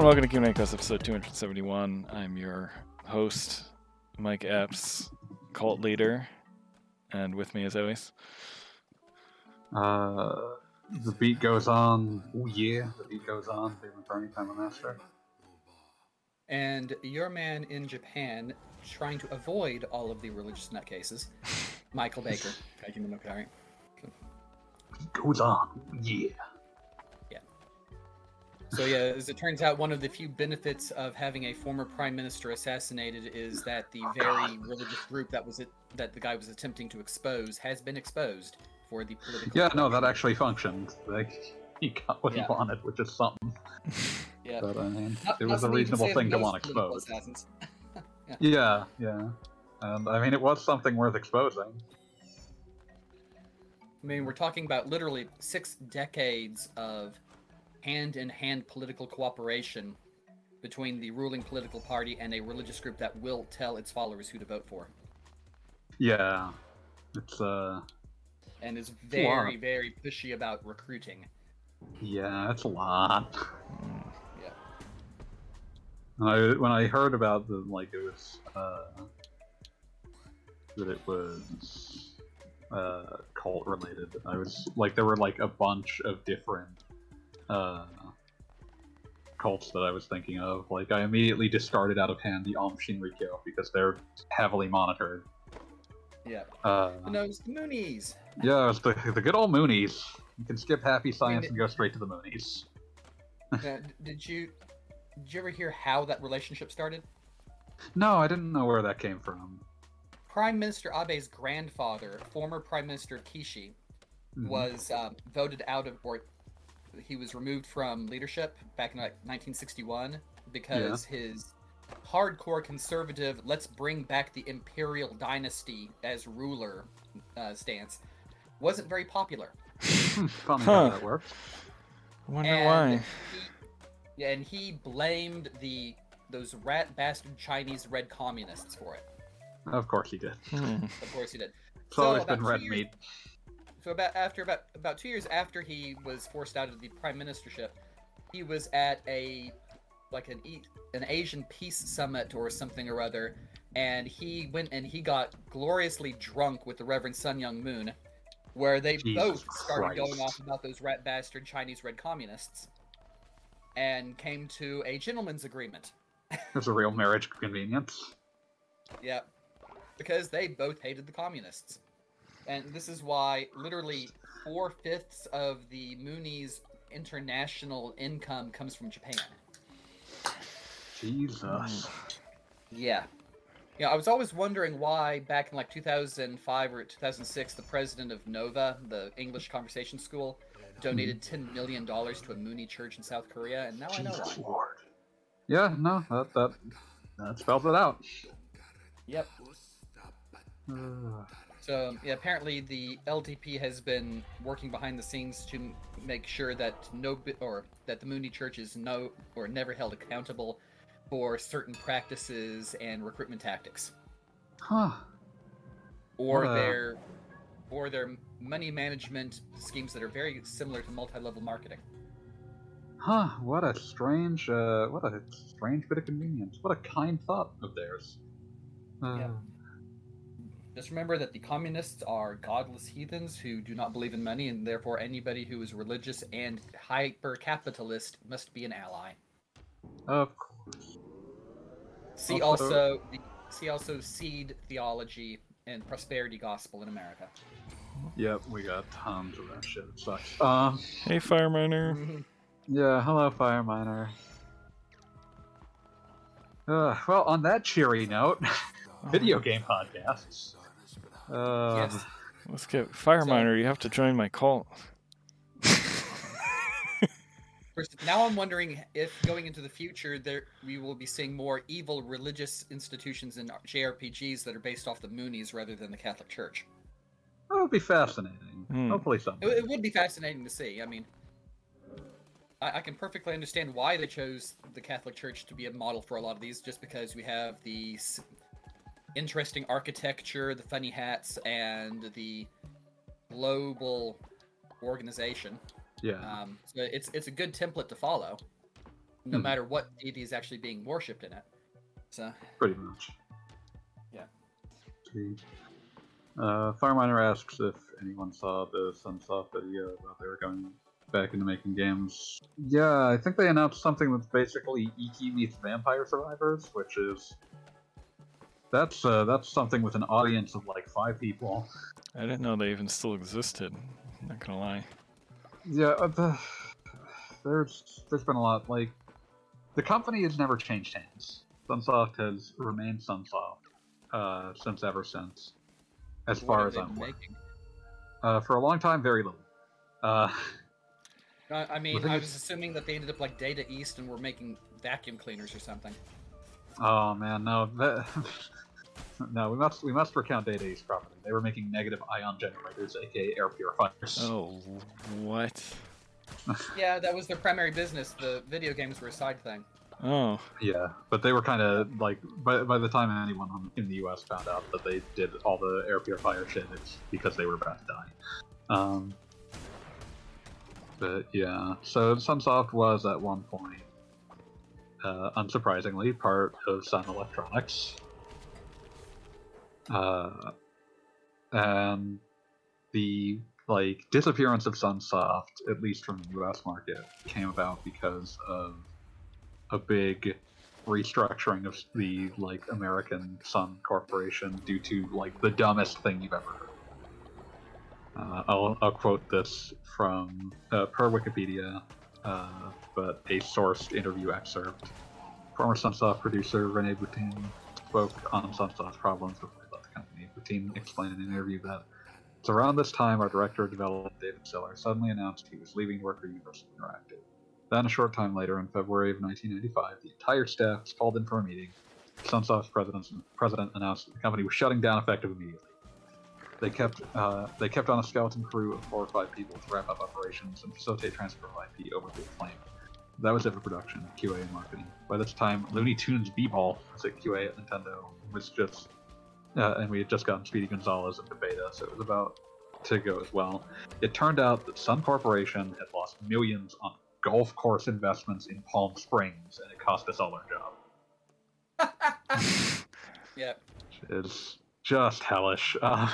and welcome to Q&A Quest episode 271. I'm your host, Mike Epps, cult leader, and with me as always. Uh, the beat goes on. Oh yeah, the beat goes on. Favorite Bernie Time Master. and your man in Japan trying to avoid all of the religious nutcases, Michael Baker. Kaiju Minokari. Beat goes on. Yeah. So yeah, as it turns out, one of the few benefits of having a former prime minister assassinated is that the very religious group that was it that the guy was attempting to expose has been exposed for the political. Yeah, no, that actually functioned. Like, he got what Yeah. he wanted, which is something. Yeah. But I mean, Not- it was a something you can reasonable thing to want exposed. assassins. Yeah, yeah. And I mean, it was something worth exposing. I mean, we're talking about literally six decades of hand-in-hand political cooperation between the ruling political party and a religious group that will tell its followers who to vote for, Yeah. It's uh, and is very, very pushy about recruiting. yeah, it's a lot. Yeah. I, when I heard about the like it was uh, that it was uh, cult related, I was like there were like a bunch of different uh, cults that I was thinking of. Like I immediately discarded out of hand the Aum Shinrikyo because they're heavily monitored. Yeah. Uh, No, it's the Moonies. yeah, it's the, the good old Moonies. You can skip happy science it- and go straight to the Moonies. Now, did you did you ever hear how that relationship started? No, I didn't know where that came from. Prime Minister Abe's grandfather, former Prime Minister Kishi, Mhm. was um, voted out of, he was removed from leadership back in like 1961 because his hardcore conservative, let's bring back the imperial dynasty as ruler uh, stance wasn't very popular. Funny Huh. how that works. Wonder and why. He, yeah, and he blamed the those rat bastard Chinese red communists for it. Of course he did. Hmm. Of course he did. It's So, always about been red years- meat. So about after about about two years after he was forced out of the prime ministership, he was at a like an an Asian peace summit or something or other, and he went and he got gloriously drunk with the Reverend Sun Myung Moon, where they Jesus both started going off about those rat bastard Chinese red communists, and came to a gentleman's agreement. There's a real marriage convenience. Yep. Because they both hated the communists. And this is why literally four fifths of the Moonies' international income comes from Japan. Jesus. Yeah. Yeah, I was always wondering why back in like 2005 or 2006, the president of Nova, the English conversation school, donated $10 million to a Moonie church in South Korea, and now I know Jesus why. Lord. Yeah, no, that that that spells it out. Yep. Uh, So yeah, apparently the LDP has been working behind the scenes to make sure that no or that the Moonie Church is no or never held accountable for certain practices and recruitment tactics, huh. or a- their or their money management schemes that are very similar to multi-level marketing. Huh. What a strange uh what a strange bit of convenience. What a kind thought of theirs. Uh, Yeah. Just remember that the communists are godless heathens who do not believe in money, and therefore anybody who is religious and hyper-capitalist must be an ally. Of course. See Also- also the see also seed theology and prosperity gospel in America. Yep, we got tons of that shit. It sucks. Um Hey, Fire Miner. yeah, hello fire miner. Uh, well, on that cheery note, video game podcasts. Uh, Yes. Let's get Fire So- Miner. You have to join my cult. Now I'm wondering if going into the future there we will be seeing more evil religious institutions in JRPGs that are based off the Moonies rather than the Catholic Church. That would be fascinating. Hmm. Hopefully It, it would be fascinating to see. I mean, I, I can perfectly understand why they chose the Catholic Church to be a model for a lot of these, just because we have the s- interesting architecture, the funny hats, and the global organization. Yeah. Um, so it's it's a good template to follow. no Hmm. matter what deity is actually being worshipped in it. So Pretty much. Yeah. Uh, Fireminer asks if anyone saw the Sunsoft video about they were going back into making games. Yeah, I think they announced something that's basically Ikki meets Vampire Survivors, which is that's uh, that's something with an audience of like five people. I didn't know they even still existed. Not gonna lie. Yeah, uh, the, there's there's been a lot like the company has never changed hands. Sunsoft has remained Sunsoft uh, since ever since, as what far as I'm aware. Uh, for a long time, very little. Uh, I, I mean, I was assuming that they ended up like Data East and were making vacuum cleaners or something. Oh man, no, that, no, we must we must recount Data East properly. They were making negative ion generators, aka air purifiers. Oh, what? Yeah, that was their primary business. The video games were a side thing. Oh, Yeah, but they were kind of like by, by the time anyone in the U.S. found out that they did all the air purifier shit, it's because they were about to die. Um, but yeah, so Sunsoft was at one point, uh, unsurprisingly, part of Sun Electronics, uh, and the like disappearance of Sunsoft, at least from the U.S. market, came about because of a big restructuring of the like American Sun Corporation due to like the dumbest thing you've ever heard. Uh, I'll, I'll quote this from uh, per Wikipedia, uh, but a sourced interview excerpt. Former Sunsoft producer Rene Boutin spoke on Sunsoft's problems before he left the company. Boutin explained in an interview that it's around this time our director of development, David Siller, suddenly announced he was leaving work for Universal Interactive. Then, a short time later, in February of 1995, the entire staff was called in for a meeting. Sunsoft's president, president announced that the company was shutting down effective immediately. They kept uh, they kept on a skeleton crew of four or five people to wrap up operations and facilitate transfer of IP over Big Flame. That was it for production, QA, and marketing. By this time, Looney Tunes B-Ball was at QA at Nintendo was just, uh, and we had just gotten Speedy Gonzales into beta, so it was about to go as well. It turned out that Sun Corporation had lost millions on golf course investments in Palm Springs, and it cost us all our job. Yeah. It's just hellish. Uh,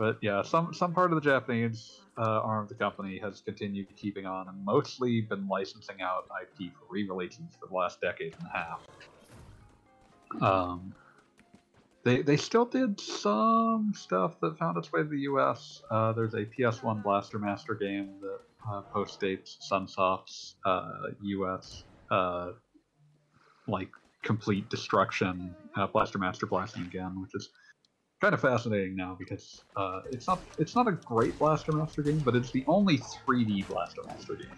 but yeah, some some part of the Japanese uh, arm of the company has continued keeping on and mostly been licensing out IP for re-releases for the last decade and a half. Um, they they still did some stuff that found its way to the U.S. Uh, there's a PS1 Blaster Master game that uh, postdates Sunsoft's uh, U.S. Uh, like complete destruction, uh, Blaster Master blasting again, which is kind of fascinating now because uh, it's not it's not a great Blaster Master game, but it's the only 3D Blaster Master game,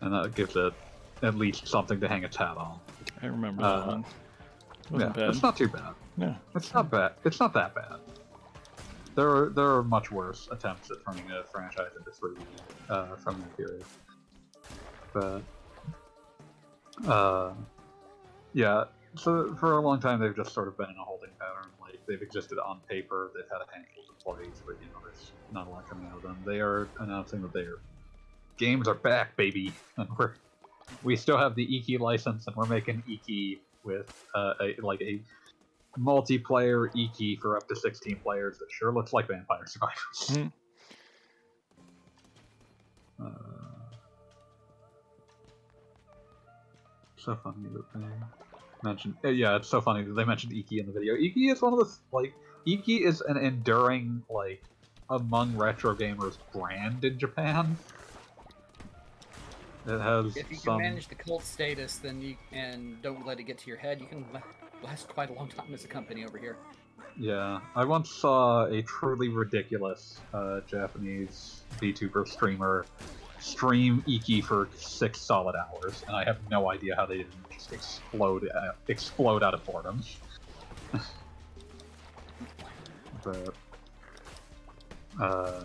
and that gives it at least something to hang its hat on. I remember Uh, that one. Wasn't yeah, bad. it's not too bad. Yeah, It's not bad. It's not that bad. There are there are much worse attempts at turning a franchise into 3D uh, from that period. But uh, yeah, so for a long time they've just sort of been in a holding pattern. They've existed on paper, they've had a handful of employees, but you know there's not a lot coming out of them. They are announcing that their games are back, baby, and we're we still have the Ikki license, and we're making Ikki with uh, a like a multiplayer Ikki for up to 16 players that sure looks like Vampire Survivors. Hmm. Uh, so funny that they mentioned. uh, Yeah, it's so funny that they mentioned Ikki in the video. Ikki is one of the like Ikki is an enduring like among retro gamers brand in Japan. It has If you can some. manage the cult status, then you and don't let it get to your head, you can last quite a long time as a company over here. Yeah, I once saw a truly ridiculous uh, Japanese VTuber streamer stream Ikki for six solid hours, and I have no idea how they didn't just explode uh, explode out of boredom. but uh,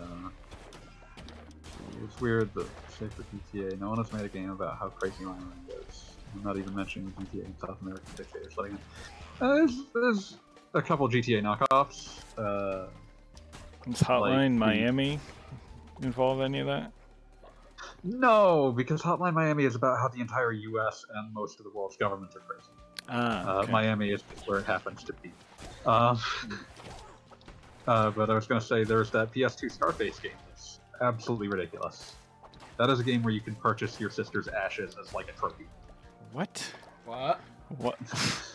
it's weird that say for GTA, no one has made a game about how crazy my mind is. I'm not even mentioning the GTA in South American dictators letting it. Uh, there's, there's a couple GTA knockoffs. Uh, Does Hotline the- Miami involve any of that? No, because Hotline Miami is about how the entire U.S. and most of the world's governments are crazy. Ah, Uh. Miami is where it happens to be. Um, uh, but I was going to say there's that PS2 Scarface game that's absolutely ridiculous. That is a game where you can purchase your sister's ashes as like a trophy. What? What? What?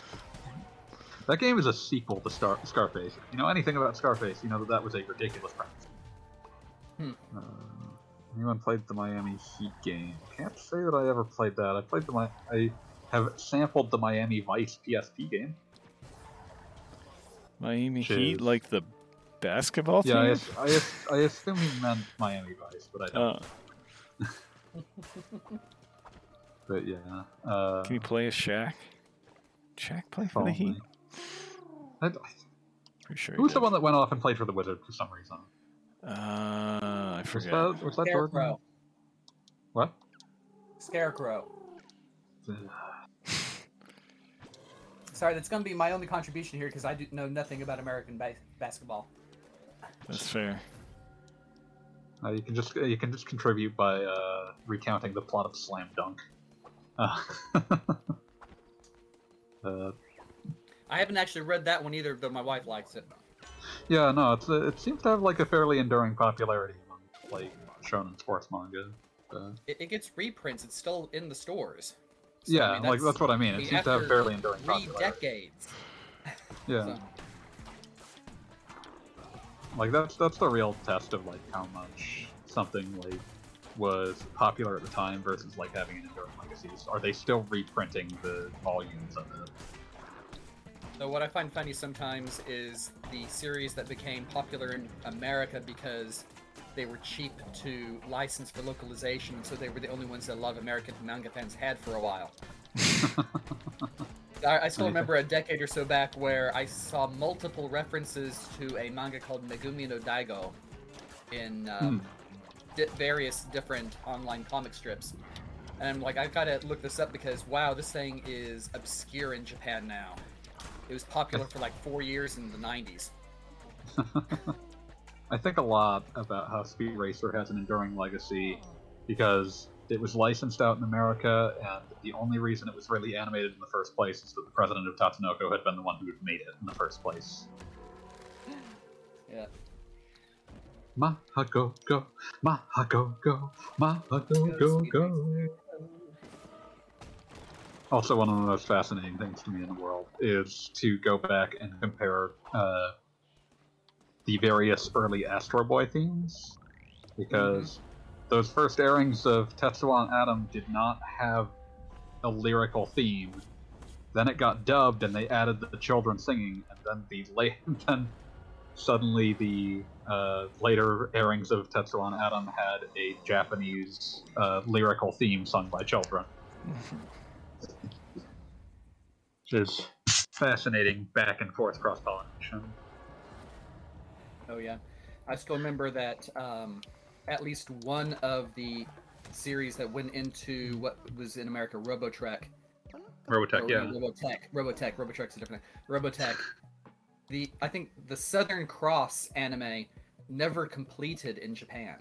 That game is a sequel to Star- Scarface. If you know anything about Scarface, you know that that was a ridiculous premise. Hmm. Uh, anyone played the Miami Heat game? Can't say that I ever played that. I played the Mi- I have sampled the Miami Vice PSP game. Miami Heat, like the basketball team? Yeah, I, I, I assume you meant Miami Vice, but I don't. Uh, but yeah. Uh, can you play a Shaq? Shaq play for the. Heat? I, Pretty sure. who he was the one that went off and played for the Wizard for some reason? Uh, I Was forget. that, was that Jordan? Scarecrow. What? Scarecrow. Sorry, that's going to be my only contribution here because I do know nothing about American bas- basketball. That's fair. Uh, you can just you can just contribute by uh, recounting the plot of Slam Dunk. Uh, uh, I haven't actually read that one either, though my wife likes it. Yeah, no, it's uh, it seems to have like a fairly enduring popularity among like shonen sports manga. Uh, It, it gets reprints. It's still in the stores. So, I yeah, mean, like that's what I mean. It seems to have fairly enduring three popularity. decades. Yeah, So, like that's that's the real test of like how much something like was popular at the time versus like having an enduring legacy. Are they still reprinting the volumes of it? So what I find funny sometimes is the series that became popular in America because they were cheap to license for localization, so they were the only ones that a lot of American manga fans had for a while. I, I still remember a decade or so back where I saw multiple references to a manga called Megumi no Daigo in um, di- various different online comic strips. And I'm like, I've got to look this up because, wow, this thing is obscure in Japan now. It was popular for like four years in the 90s. I think a lot about how Speed Racer has an enduring legacy because it was licensed out in America, and the only reason it was really animated in the first place is that the president of Tatsunoko had been the one who had made it in the first place. Yeah. Mahago go, Mahago go, Mahago go go. Also, one of the most fascinating things to me in the world is to go back and compare uh, the various early Astro Boy themes, because those first airings of Tetsuwan Atom did not have a lyrical theme. Then it got dubbed, and they added the children singing, and then the late, then suddenly the uh, later airings of Tetsuwan Atom had a Japanese uh, lyrical theme sung by children. Is fascinating back and forth cross pollination. Oh yeah, I still remember that um, at least one of the series that went into what was in America Robotrek. Robotech, or, yeah. Robotech. Robotech. Robotrek's a different. Robotech. The I think the Southern Cross anime never completed in Japan,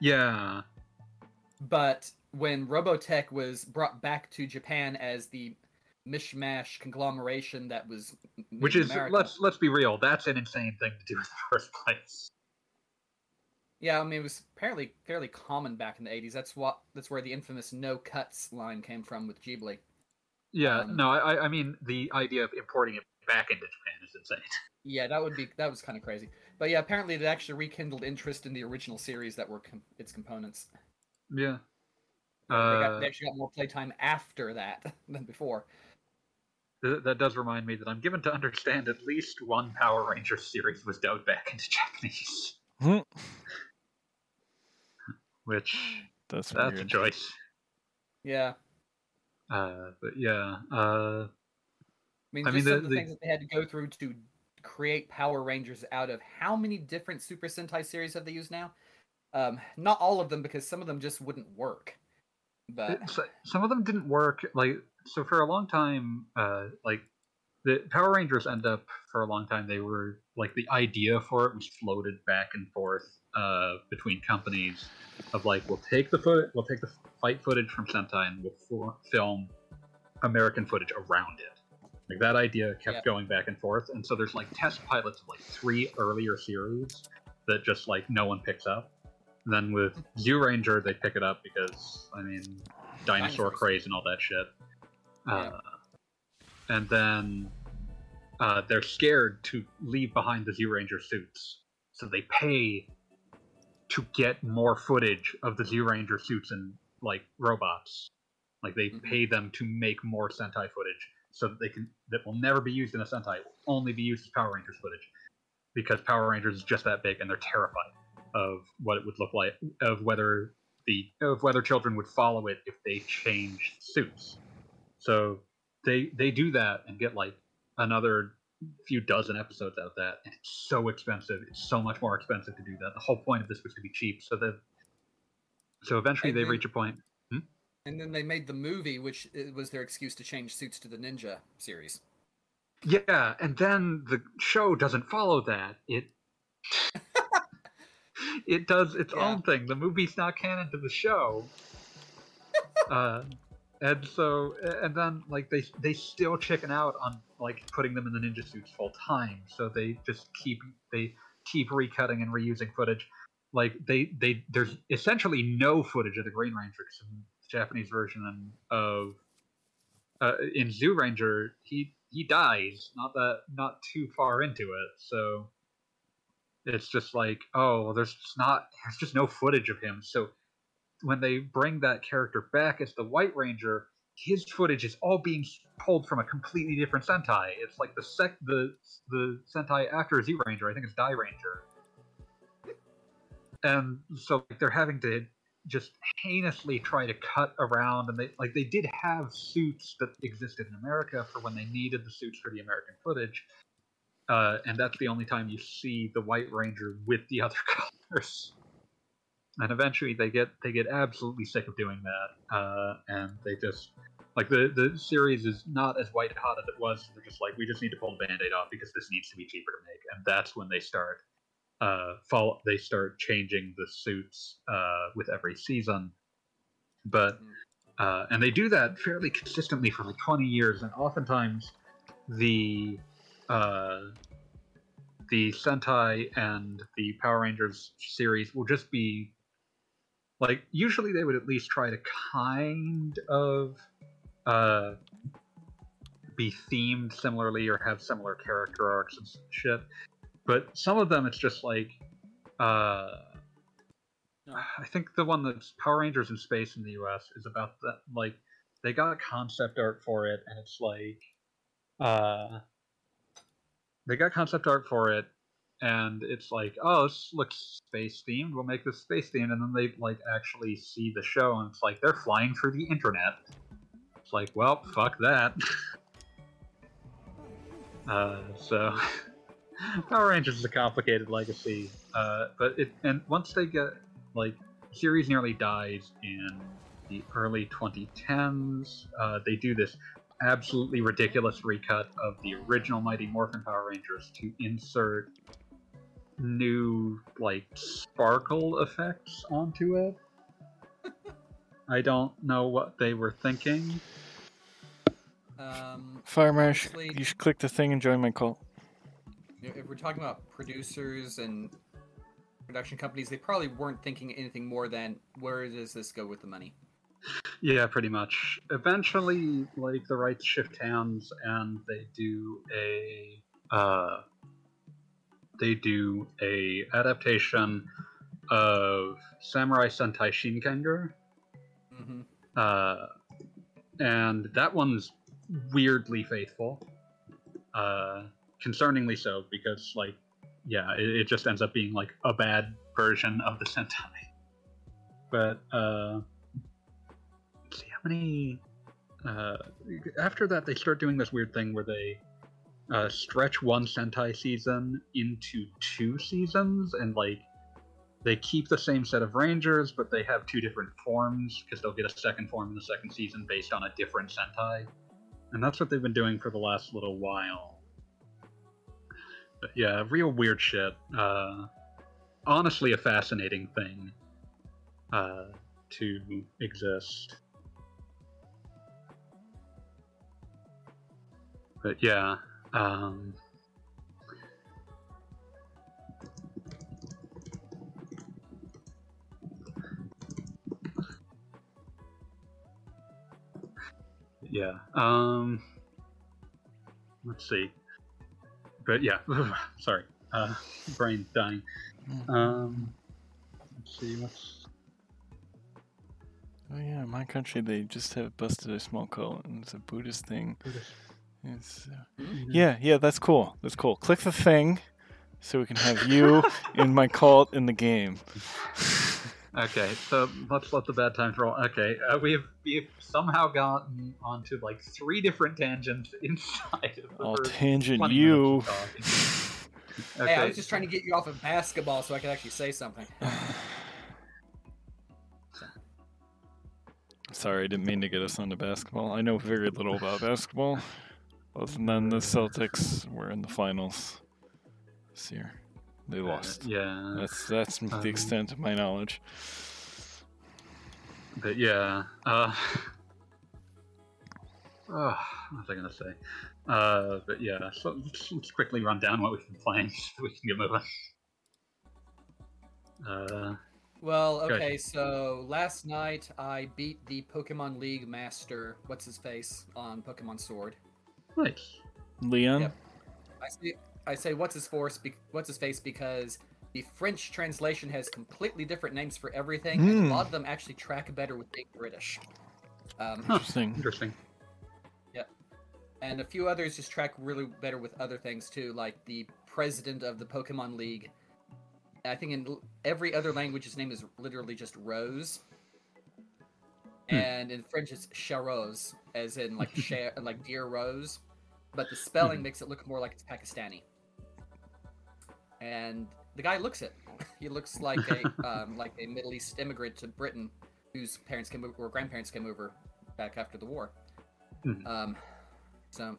Yeah. but when Robotech was brought back to Japan as the mishmash conglomeration that was Which is America, let's let's be real, that's an insane thing to do in the first place. Yeah, I mean it was apparently fairly common back in the '80s. That's what that's where the infamous "no cuts" line came from with Ghibli. Yeah, Um, no, I I mean the idea of importing it back into Japan is insane. Yeah, that would be that was kind of crazy. But yeah, apparently it actually rekindled interest in the original series that were com- its components. Yeah. they, got, Uh, they actually got more playtime after that than before. Th- that does remind me that I'm given to understand at least one Power Rangers series was dubbed back into Japanese, Hmm, which That's that's a choice. Yeah, Uh, but yeah, uh, I mean, I mean, some the- of the, the- things that they had to go through to create Power Rangers out of how many different Super Sentai series have they used now? Um, not all of them because some of them just wouldn't work. But it's- some of them didn't work. Like so, for a long time, uh, like the Power Rangers end up for a long time. They were like the idea for it was floated back and forth uh, between companies of like we'll take the foot, we'll take the fight footage from Sentai and we'll for- film American footage around it. Like that idea kept Yeah. going back and forth, and so there's like test pilots of like three earlier series that just like no one picks up. And then with Zyuranger, they pick it up because I mean, dinosaur Dinosaurs. craze and all that shit. Yeah. Uh, and then uh, they're scared to leave behind the Zyuranger suits, so they pay to get more footage of the Zyuranger suits and like robots. Like they Mhm. pay them to make more Sentai footage, so that they can that will never be used in a Sentai. It will only be used as Power Rangers footage, because Power Rangers is just that big, and they're terrified of what it would look like, of whether the of whether children would follow it if they changed suits. So they they do that and get like another few dozen episodes out of that, and it's so expensive. It's so much more expensive to do that. The whole point of this was to be cheap, so that so eventually And they then- reach a point. And then they made the movie, which uh, was their excuse to change suits to the Ninja series. Yeah, and then the show doesn't follow that. It it does its Yeah. own thing. The movie's not canon to the show. uh, and so and then like they they still chicken out on like putting them in the ninja suits full time. So they just keep they keep recutting and reusing footage. Like they they there's essentially no footage of the Green Ranger 'cause in the Japanese version of uh, in Zyuranger, he he dies not that not too far into it, so it's just like oh, well, there's just not there's just no footage of him. So when they bring that character back as the White Ranger, his footage is all being pulled from a completely different Sentai. It's like the sec the the Sentai after Z Ranger, I think it's Dairanger, and so like, they're having to just heinously try to cut around and they like they did have suits that existed in America for when they needed the suits for the American footage. Uh, and that's the only time you see the White Ranger with the other colors. And eventually they get they get absolutely sick of doing that. Uh, and they just like the the series is not as white hot as it was. They're just like we just need to pull the band-aid off because this needs to be cheaper to make. And that's when they start uh fall they start changing the suits uh with every season but uh and they do that fairly consistently for like 20 years and oftentimes the uh the sentai and the power rangers series will just be like usually they would at least try to kind of uh be themed similarly or have similar character arcs and shit. But some of them it's just like uh I think the one that's Power Rangers in Space in the US is about that like they got concept art for it and it's like uh they got concept art for it and it's like oh this looks space themed we'll make this space themed and then they like actually see the show and it's like they're flying through the internet. It's like well fuck that. Uh so Power Rangers is a complicated legacy, uh, but it and once they get like series nearly dies in the early 2010s, uh, they do this absolutely ridiculous recut of the original Mighty Morphin Power Rangers to insert new like sparkle effects onto it. I don't know what they were thinking. Um, Firemarsh, Honestly- you should click the thing and join my cult. you know, if we're talking about producers and production companies, they probably weren't thinking anything more than where does this go with the money? Yeah, pretty much. Eventually, like the rights shift hands, and they do a uh, they do a adaptation of Samurai Sentai Shinkenger, hmm uh, and that one's weirdly faithful. Uh, concerningly so, because like, yeah, it, it just ends up being like a bad version of the Sentai. But uh, let's see how many. Uh, after that, they start doing this weird thing where they uh, stretch one Sentai season into two seasons, and like they keep the same set of Rangers, but they have two different forms because they'll get a second form in the second season based on a different Sentai. and that's what they've been doing for the last little while. But yeah, real weird shit. Uh, honestly, a fascinating thing uh, to exist. But yeah, um, yeah. Um, let's see. But yeah, sorry, uh, brain dying. Um, let's see what's. Oh yeah, in my country they just have busted a small cult, and it's a Buddhist thing. It's, uh, yeah, yeah, that's cool. That's cool. Click the thing, so we can have you in my cult in the game. Okay, so let's let the bad times roll. Okay, uh, we've we've somehow gotten onto like three different tangents inside of the I'll tangent you. minutes of talking. Okay, Hey, I was just trying to get you off of basketball so I could actually say something. Sorry, I didn't mean to get us onto basketball. I know very little about basketball. Other then the Celtics were in the finals this year. They uh, lost. yeah, That's that's the Um, extent of my knowledge. but yeah. Uh, oh, what was I gonna say? Uh, but yeah, so let's, let's quickly run down what we've been playing so we can get moving. Uh, Well, okay, so last night I beat the Pokemon League master, what's his face, on Pokemon Sword. Nice. Leon, Yep. I say, I say what's his force, be, what's his face, because the French translation has completely different names for everything, and Hmm. a lot of them actually track better with being British. Um, Huh. interesting. Interesting. and a few others just track really better with other things too, like the president of the Pokemon League. I think in every other language, his name is literally just Rose, Hmm. and in French it's Shehroz, as in like share, like dear Rose, but the spelling Hmm. makes it look more like it's Pakistani. And the guy looks it. He looks like a um, like a Middle East immigrant to Britain, whose parents came over, or grandparents came over back after the war. Hmm. Um, so,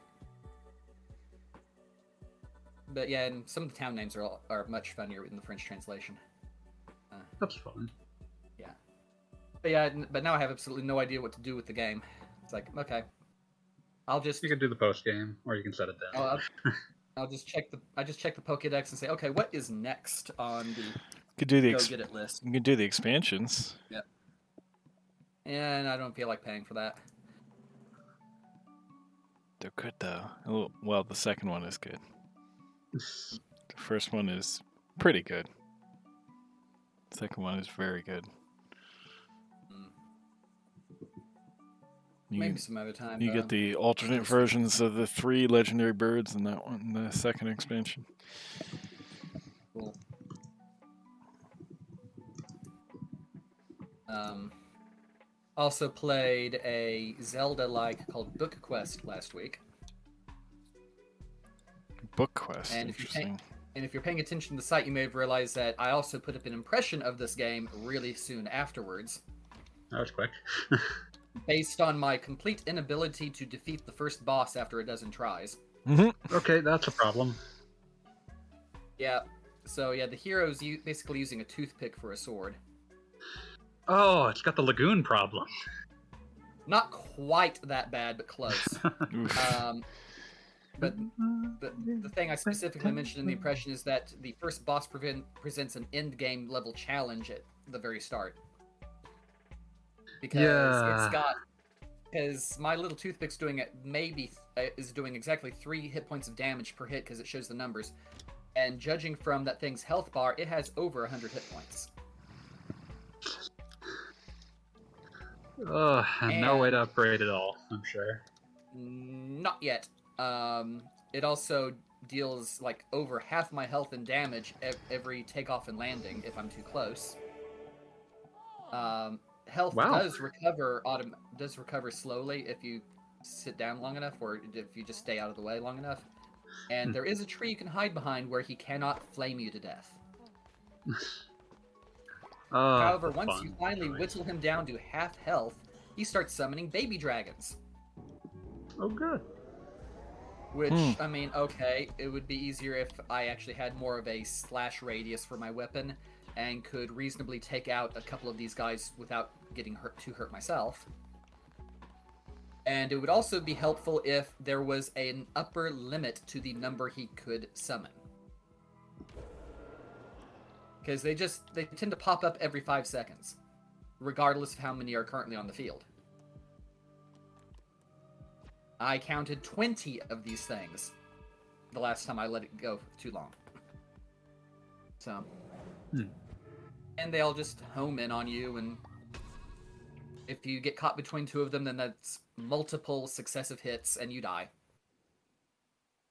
but yeah, and some of the town names are all, are much funnier in the French translation. That's fun. But yeah, but now I have absolutely no idea what to do with the game. It's like, okay, I'll just You can do the post game, or you can set it down. Oh, I'll, I'll, I'll just check the I just check the Pokédex and say, okay, what is next on the Could do the go ex- get it list? you can do the expansions. Yep. And I don't feel like paying for that. They're good though. Oh, Well, the second one is good. The first one is pretty good. The second one is very good. You, Maybe some other time. you though. get the alternate versions of the three legendary birds in that one, the second expansion. Cool. Um, also played a Zelda-like called Book Quest last week, Book quest. And if you pay- interesting. and if you're paying attention to the site, you may have realized that I also put up an impression of this game really soon afterwards, That was quick. based on my complete inability to defeat the first boss after a dozen tries. hmm okay, that's a problem. Yeah. So yeah, the hero's u- basically using a toothpick for a sword. Oh, it's got the lagoon problem. Not quite that bad, but close. Um, but the, the thing I specifically mentioned in the impression is that the first boss prevent, presents an end game level challenge at the very start. Because Yeah. it's got because my little toothpick's doing it maybe th- is doing exactly three hit points of damage per hit because it shows the numbers, and judging from that thing's health bar, it has over hundred hit points. Ugh, and no way to upgrade at all, I'm sure. Not yet. Um, it also deals like over half my health and damage ev- every takeoff and landing if I'm too close. Um, health Wow. does recover autom- does recover slowly if you sit down long enough or if you just stay out of the way long enough. And Hmm. there is a tree you can hide behind where he cannot flame you to death. Oh, However, once fun. you finally Nice. whittle him down to half health, he starts summoning baby dragons. Oh, good. Which Hmm. I mean, okay, it would be easier if I actually had more of a slash radius for my weapon, and could reasonably take out a couple of these guys without getting hurt too hurt myself. And it would also be helpful if there was an upper limit to the number he could summon. Because they just they tend to pop up every five seconds, regardless of how many are currently on the field. I counted 20 of these things the last time I let it go too long. So. Hmm. And they all just home in on you, and if you get caught between two of them, then that's multiple successive hits, and you die.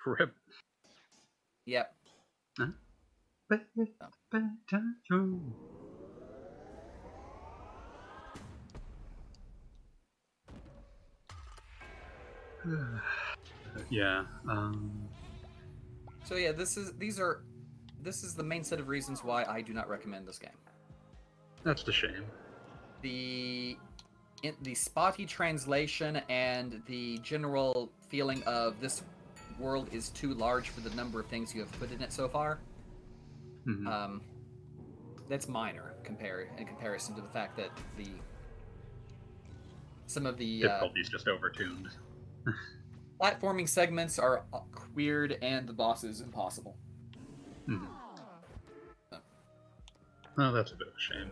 Rip. Yep. Huh? yeah. Um, So yeah, this is these are this is the main set of reasons why I do not recommend this game. That's the shame. the in, the spotty translation and the general feeling of this world is too large for the number of things you have put in it so far. Mhm. Um, that's minor compare in comparison to the fact that the some of the uh, Difficulty's just overtuned. platforming segments are uh, weird and the boss is impossible. Mhm. Oh, that's a bit of a shame.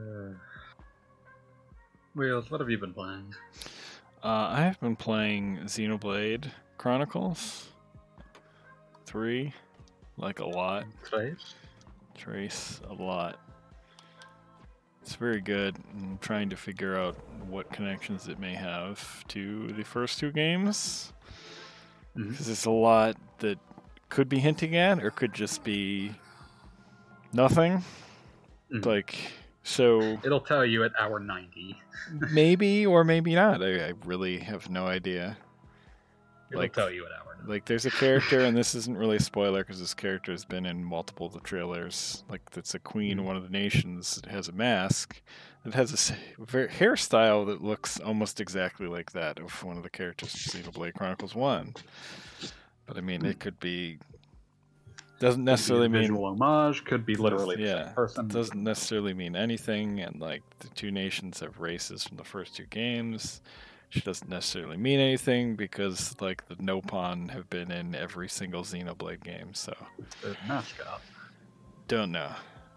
Uh, Wheels, what have you been playing? Uh, I have been playing Xenoblade Chronicles 3, like a lot. Trace? Trace a lot. It's very good. I'm trying to figure out what connections it may have to the first two games. Because there's a lot that could be hinting at, or could just be nothing. Mhm. Like, so It'll tell you at hour 90. maybe or maybe not. I, I really have no idea. It'll Like- tell you at hour 90. Like, there's a character, and this isn't really a spoiler because this character has been in multiple of the trailers. Like, that's a queen hmm. of one of the nations that has a mask that has a hairstyle that looks almost exactly like that of one of the characters in Xenoblade Chronicles 1. But I mean, it could be. Doesn't Could be a necessarily mean. visual homage, could be literally yeah, person. doesn't necessarily mean anything and like the two nations have races from the first two games she doesn't necessarily mean anything because like the nopon have been in every single xenoblade game so mascot. don't know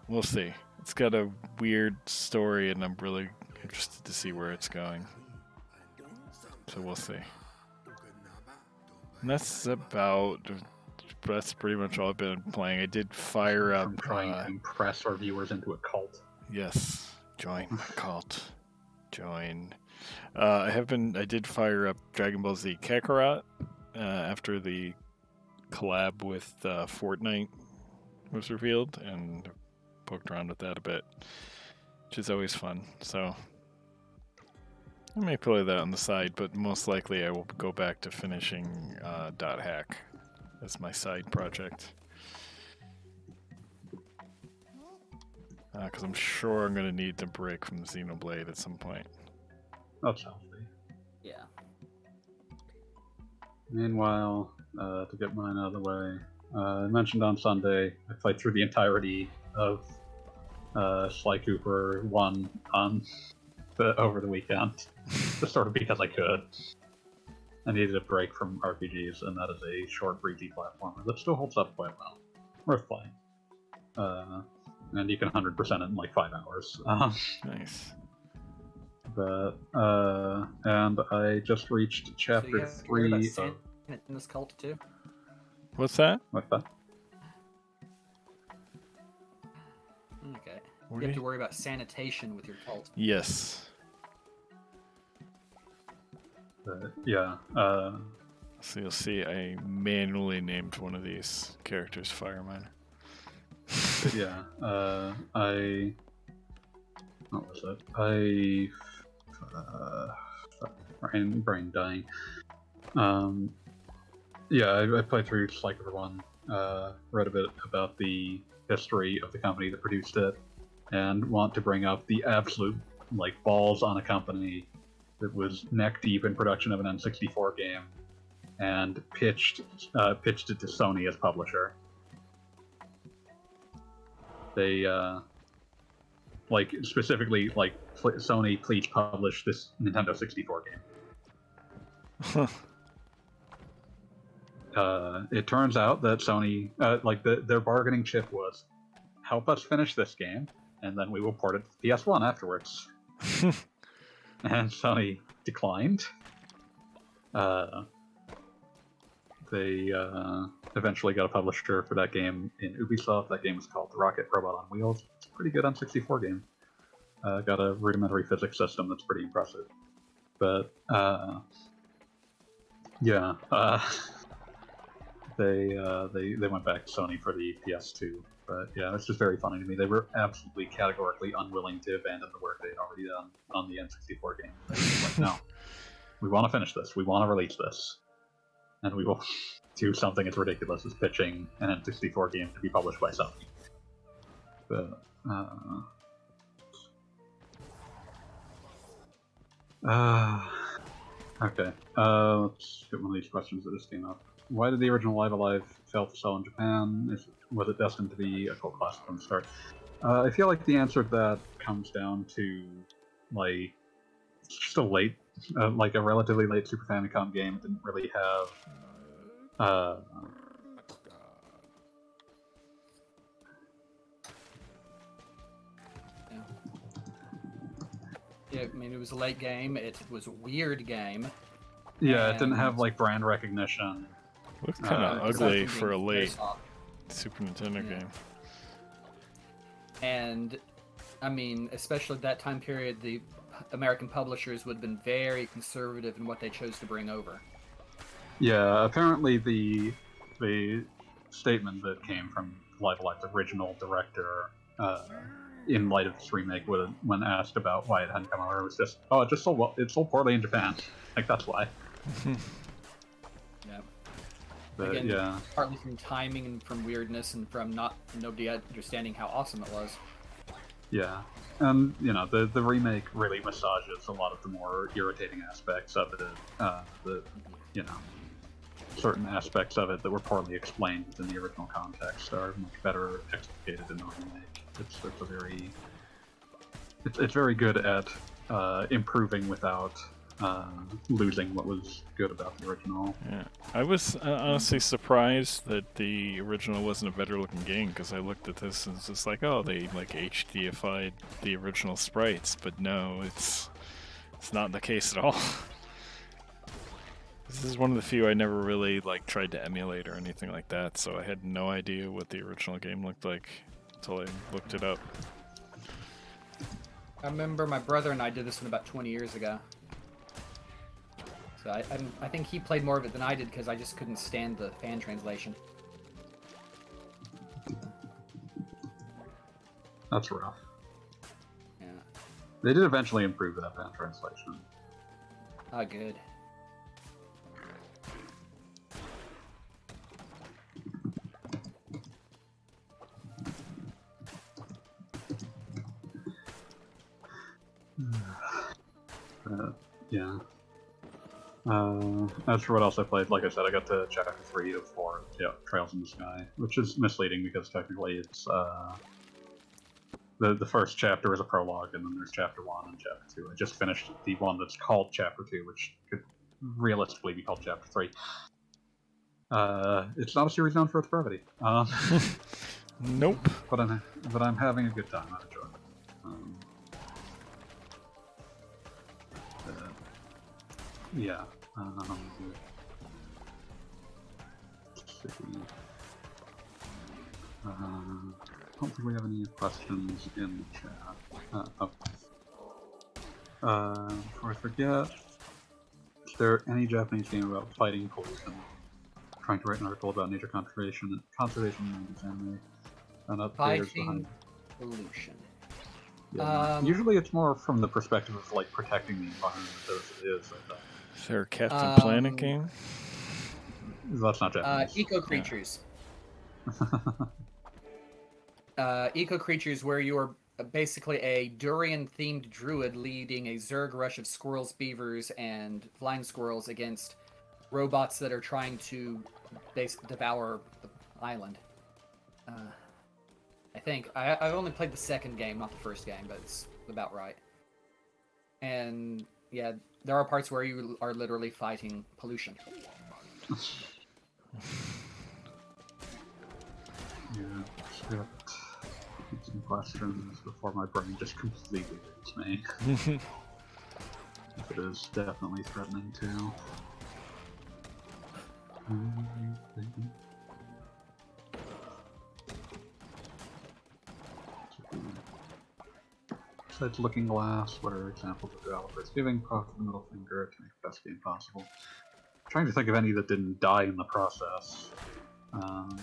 we'll see it's got a weird story and i'm really interested to see where it's going so we'll see and that's about that's pretty much all i've been playing i did fire up trying uh, to impress our viewers into a cult. Yes, join my cult. Join. Uh, I have been. I did fire up Dragon Ball Z Kakarot uh, after the collab with uh, Fortnite was revealed, and poked around with that a bit, which is always fun. So I may play that on the side, but most likely I will go back to finishing uh, Dot Hack as my side project. Because I'm sure I'm going to need to break from Xenoblade at some point. That's healthy. Yeah. Meanwhile, uh, to get mine out of the way, uh, I mentioned on Sunday I played through the entirety of uh, Sly Cooper 1 on the, over the weekend, just sort of because I could. I needed a break from RPGs, and that is a short, breezy platformer that still holds up quite well. Worth playing. Uh, and you can 100% it in like five hours. Um, Nice. but uh, and I just reached chapter have to worry about three of in this cult too. What's that? What's that? Okay. You have to worry about sanitation with your cult. Yes. But, yeah. Uh, So you'll see I manually named one of these characters Fireman. yeah. Uh, I. What was it? I. Uh, brain, brain dying. Um, yeah, I, I played through Sliker 1, uh, read a bit about the history of the company that produced it, and want to bring up the absolute like balls on a company that was neck deep in production of an N64 game and pitched uh, pitched it to Sony as publisher. They uh, like specifically like Sony, please publish this Nintendo 64 game. uh, it turns out that Sony, uh, like the, their bargaining chip was, help us finish this game, and then we will port it to PS1 afterwards. and Sony declined. Uh, they uh, eventually got a publisher for that game in Ubisoft. That game was called The Rocket Robot on Wheels. It's pretty good on 64 game. Uh, got a rudimentary physics system that's pretty impressive. But uh, yeah, uh, they uh, they they went back to Sony for the PS2. But yeah, it's just very funny to me. They were absolutely categorically unwilling to abandon the work they'd already done on the N64 game. like, no, we want to finish this. We want to release this, and we will do something as ridiculous as pitching an N64 game to be published by Sony. But uh, Uh, okay. Uh, let's get one of these questions that just came up. Why did the original Live A To sell in Japan? Is, was it destined to be a cult classic from the start? Uh, I feel like the answer to that comes down to like just a late, uh, like a relatively late Super Famicom game. It didn't really have uh, I mean, it was a late game. It was a weird game. Yeah, it didn't have like brand recognition. Looks kind of uh, ugly for a late Super Nintendo yeah. game. And I mean, especially at that time period, the American publishers would have been very conservative in what they chose to bring over. Yeah, apparently the the statement that came from Live Alive's original director uh, in light of this remake, when asked about why it hadn't come over, it was just, oh, it just sold well, it sold poorly in Japan. Like that's why. But Again, yeah. Partly from timing and from weirdness and from not nobody understanding how awesome it was. Yeah, and you know the the remake really massages a lot of the more irritating aspects of it. Uh, the you know certain aspects of it that were poorly explained in the original context are much better explicated in the remake. It's, it's a very it's, it's very good at uh, improving without uh, losing what was good about the original. Yeah, I was uh, honestly surprised that the original wasn't a better looking game because I looked at this and it's just like, oh, they like HDified the original sprites, but no, it's it's not the case at all. this is one of the few I never really like tried to emulate or anything like that, so I had no idea what the original game looked like until I looked it up. I remember my brother and I did this one about 20 years ago. So I, I, I think he played more of it than I did because I just couldn't stand the fan translation. That's rough. Yeah. They did eventually improve that fan translation. Ah, oh, good. Uh, yeah. Uh, as for what else I played, like I said, I got to chapter three of four, yeah, Trails in the Sky, which is misleading because technically it's uh, the the first chapter is a prologue, and then there's chapter one and chapter two. I just finished the one that's called chapter two, which could realistically be called chapter three. Uh, it's not a series known for its brevity. Um, nope. But I'm but I'm having a good time. I enjoy it. Um, Yeah. Um, uh, I don't think we have any questions in the chat. Uh, oh. uh, before I forget, is there any Japanese game about fighting pollution? Trying to write an article about nature conservation and conservation in anime. And up fighting pollution. Yeah. Um, Usually, it's more from the perspective of like protecting the environment as it is. I think. Is there a Captain um, Planet game? That's not Japanese. Uh, eco creatures. uh, eco creatures where you are basically a durian themed druid leading a Zerg rush of squirrels, beavers, and flying squirrels against robots that are trying to base- devour the island. Uh, I think I, I've only played the second game, not the first game, but it's about right. And yeah, there are parts where you are literally fighting pollution. Yeah, some questions before my brain just completely leaves me. it is definitely threatening to. Besides Looking Glass, what are examples of developers giving Proc the middle finger to make the best game possible? trying to think of any that didn't die in the process. Um,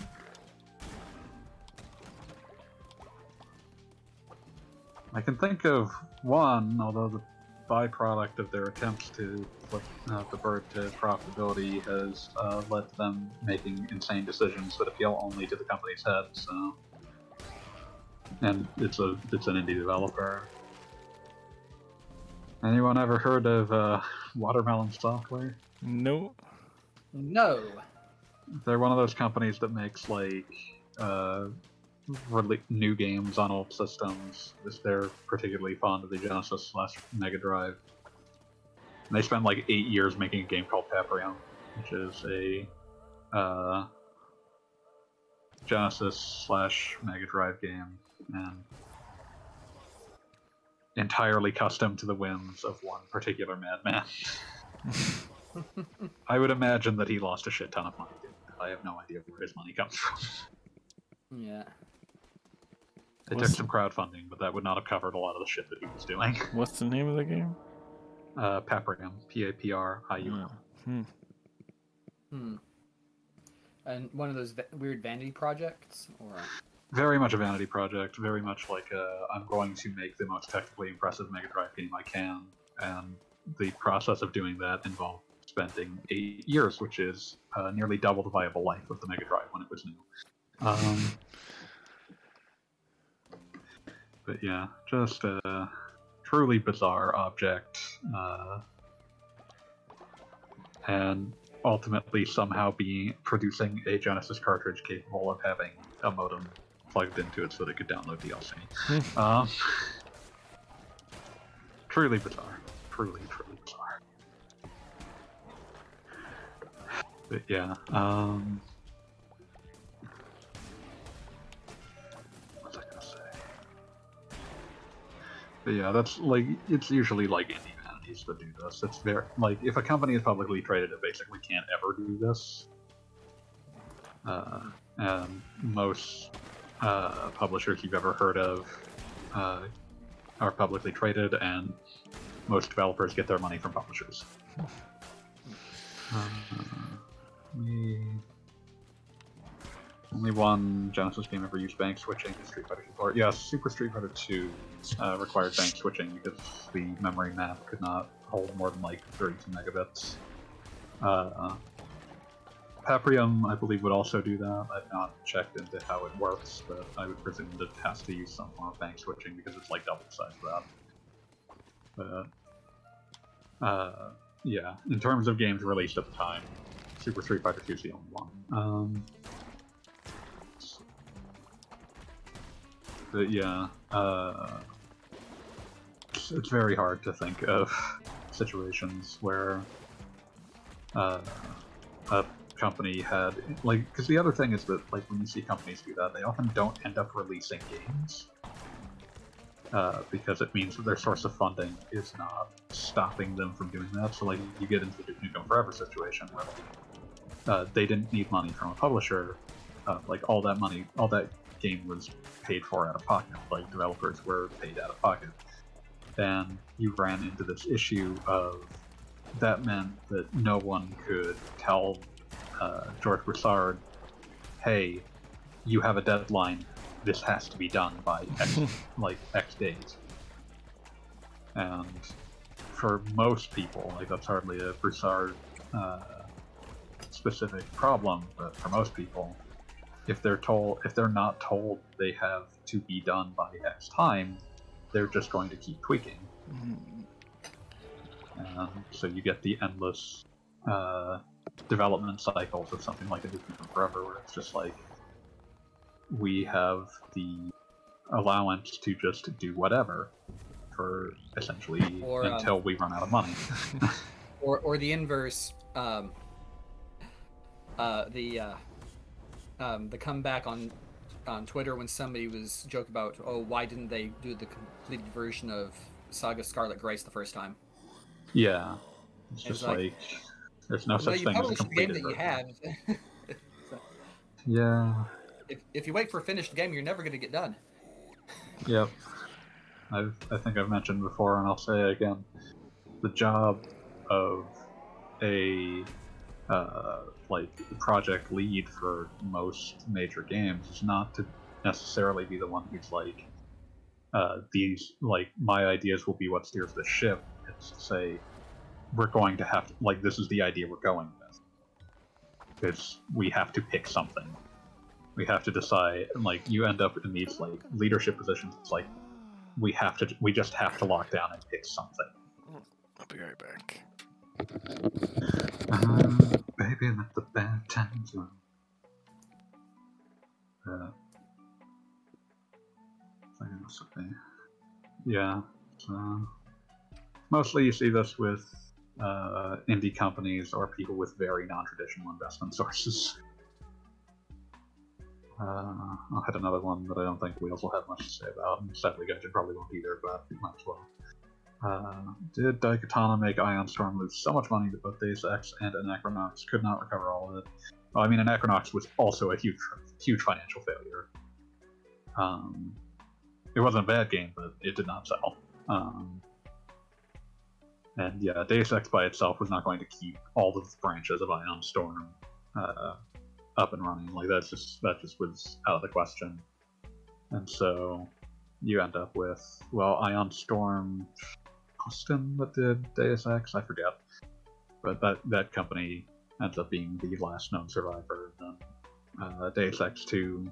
I can think of one, although the byproduct of their attempts to flip uh, the bird to profitability has uh, led to them making insane decisions that appeal only to the company's head. So, and it's a it's an indie developer. Anyone ever heard of uh, Watermelon Software? no. No. They're one of those companies that makes like uh, really new games on old systems. This- They're particularly fond of the Genesis slash Mega Drive. And they spent like eight years making a game called Paprium, which is a uh, Genesis slash Mega Drive game, and entirely custom to the whims of one particular madman. I would imagine that he lost a shit ton of money. I have no idea where his money comes from. Yeah. It What's- took some crowdfunding, but that would not have covered a lot of the shit that he was doing. What's the name of the game? Uh, Paprium, P A P R I U M. Hmm. Hmm. And one of those va- weird vanity projects, or Very much a vanity project. Very much like uh, I'm going to make the most technically impressive Mega Drive game I can, and the process of doing that involved spending eight years, which is uh, nearly double the viable life of the Mega Drive when it was new. Um, but yeah, just a truly bizarre object, uh, and ultimately somehow being producing a Genesis cartridge capable of having a modem plugged into it so they could download DLC. um, truly bizarre. Truly, truly bizarre. But yeah, um, what was I gonna say? But yeah, that's like it's usually like indie vanities that do this. It's very like if a company is publicly traded, it basically can't ever do this. Uh, and most uh, publishers you've ever heard of uh, are publicly traded, and most developers get their money from publishers. Uh, we only one Genesis game ever used bank switching. Street Fighter 4. Yes, Super Street Fighter 2 uh, required bank switching because the memory map could not hold more than like 32 megabits. Uh, Paprium, I believe, would also do that. I've not checked into how it works, but I would presume that it has to use some form of bank switching because it's like double size that. But, uh, yeah, in terms of games released at the time, Super Street Fighter 2 is the only one. Um, but yeah, uh, it's, it's very hard to think of situations where uh, a company had like because the other thing is that like when you see companies do that, they often don't end up releasing games uh, because it means that their source of funding is not stopping them from doing that. So like you get into the Nukem Forever situation where uh, they didn't need money from a publisher. Uh, like all that money, all that game was paid for out of pocket. Like developers were paid out of pocket. Then you ran into this issue of that meant that no one could tell uh, George Broussard, "Hey, you have a deadline. This has to be done by X, like X days." And for most people, like that's hardly a Broussard uh, specific problem, but for most people, if they're told if they're not told they have to be done by X time, they're just going to keep tweaking. Mhm. And so you get the endless uh, development cycles of something like a Nukem Forever, where it's just like we have the allowance to just do whatever for essentially Or, um, until we run out of money. or or the inverse um uh the uh um the comeback on on twitter when somebody was joking about oh why didn't they do the completed version of saga scarlet grace the first time yeah, it's It's just like- like, there's no such thing as a the game completed that you have Yeah, if, if you wait for a finished game you're never going to get done Yep. I've, I think I've mentioned before, and I'll say it again. The job of a uh, like project lead for most major games is not to necessarily be the one who's like, uh, these like my ideas will be what steers the ship. It's to say, we're going to have to like this is the idea we're going with. Because we have to pick something we have to decide and like you end up in these like leadership positions it's like we have to we just have to lock down and pick something I'll be right back. um, baby let the bad times run uh, I think that's okay. yeah so mostly you see this with uh, indie companies or people with very non-traditional investment sources Uh, I'll hit another one that I don't think Wheels will have much to say about, and sadly Gaijin probably won't either, but might as well. Uh, did Daikatana make Ion Storm lose so much money that both Deus Ex and Anachronox could not recover all of it? Well, I mean, Anachronox was also a huge, huge financial failure. Um, it wasn't a bad game, but it did not sell. Um, and yeah, Deus Ex by itself was not going to keep all of the branches of Ion Storm uh, up and running. Like that's just that just was out of the question. And so you end up with well, Ion Storm, Austin that did Deus Ex, I forget, but that that company ends up being the last known survivor. And then uh, Deus Ex Two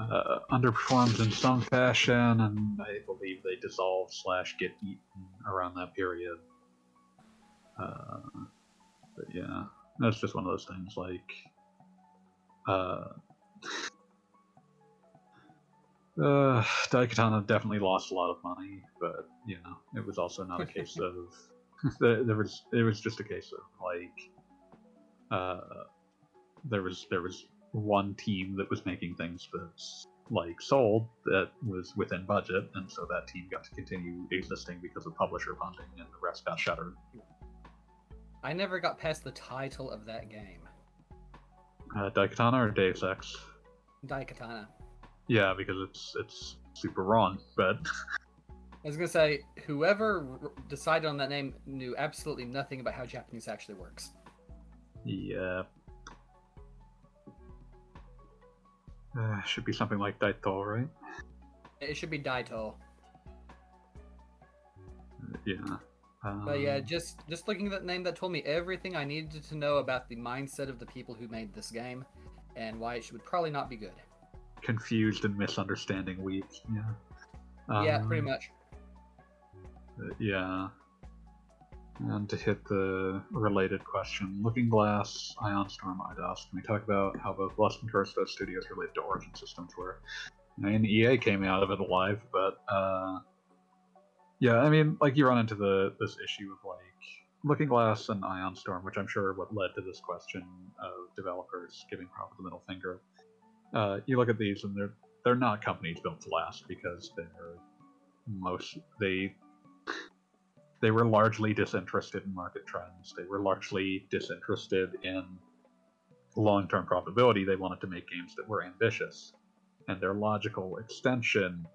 uh, underperforms in some fashion, and I believe they dissolve slash get eaten around that period. Uh, but yeah, that's just one of those things. Like, uh, uh, Daikatana definitely lost a lot of money, but you know, it was also not a case of there, was. It was just a case of like, uh, there was there was one team that was making things that's like sold that was within budget, and so that team got to continue existing because of publisher funding, and the rest got shuttered. i never got past the title of that game Uh, Daikatana or Deus Ex? daikatana Yeah, because it's it's super wrong, but i was to say whoever r- decided on that name knew absolutely nothing about how japanese actually works yeah. Uh, should be something like Daito, right? it should be daito Yeah. Um, But yeah, just just looking at that name, that told me everything I needed to know about the mindset of the people who made this game, and why it should probably not be good. confused and misunderstanding weak. Yeah. yeah, pretty Um, much. Uh, Yeah. And to hit the related question, Looking Glass, Ion Storm, Eidos, can we talk about how both Blessed and Cursed those studios related to Origin systems were? I mean, EA came out of it alive, but uh, yeah, I mean, like you run into the this issue of like Looking Glass and Ion Storm, which I'm sure what led to this question of developers giving Proper the middle finger. Uh, you look at these and they're they're not companies built to last because they're most they they were largely disinterested in market trends. They were largely disinterested in long-term profitability. They wanted to make games that were ambitious, and their logical extension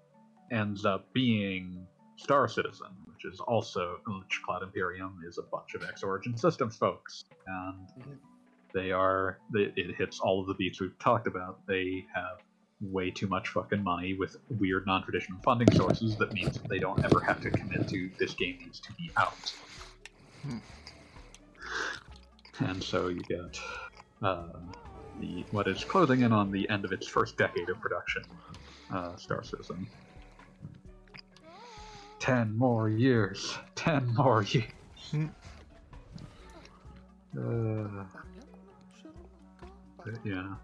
ends up being Star Citizen, which is also which Cloud Imperium is a bunch of X-Origin Systems folks, and Mhm. they are they, it hits all of the beats we've talked about. They have way too much fucking money with weird non-traditional funding sources that means they don't ever have to commit to this game needs to be out. Hmm. And so you get uh, the what is closing in on the end of its first decade of production, uh, Star Citizen. Ten more years. Ten more years. Hmm. uh, yeah.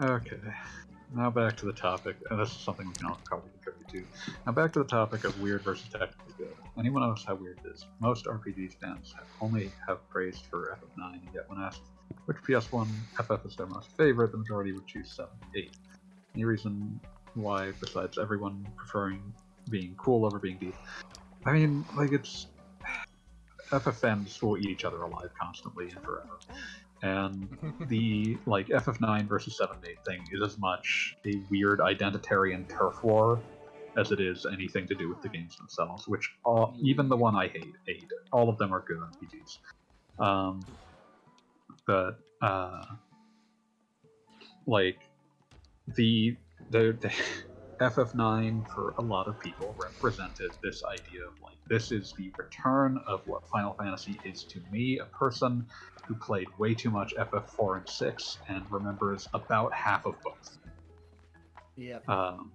Okay. Now back to the topic, and this is something we can all probably contribute to. Now back to the topic of weird versus technically good. Anyone knows how weird it is? Most RPG fans only have praised for FF9, yet when asked which PS1 FF is their most favorite, the majority would choose 7 8. Any reason why, besides everyone preferring being cool over being deep? I mean, like, it's. FF fans will eat each other alive constantly and forever. And the like FF9 versus 7-8 thing is as much a weird identitarian turf war as it is anything to do with the games themselves. Which all, even the one I hate, eight, all of them are good RPGs. Um, but uh, like the the, the FF9 for a lot of people represented this idea of like this is the return of what Final Fantasy is to me, a person who played way too much FF4 and 6 and remembers about half of both. Yeah. Um,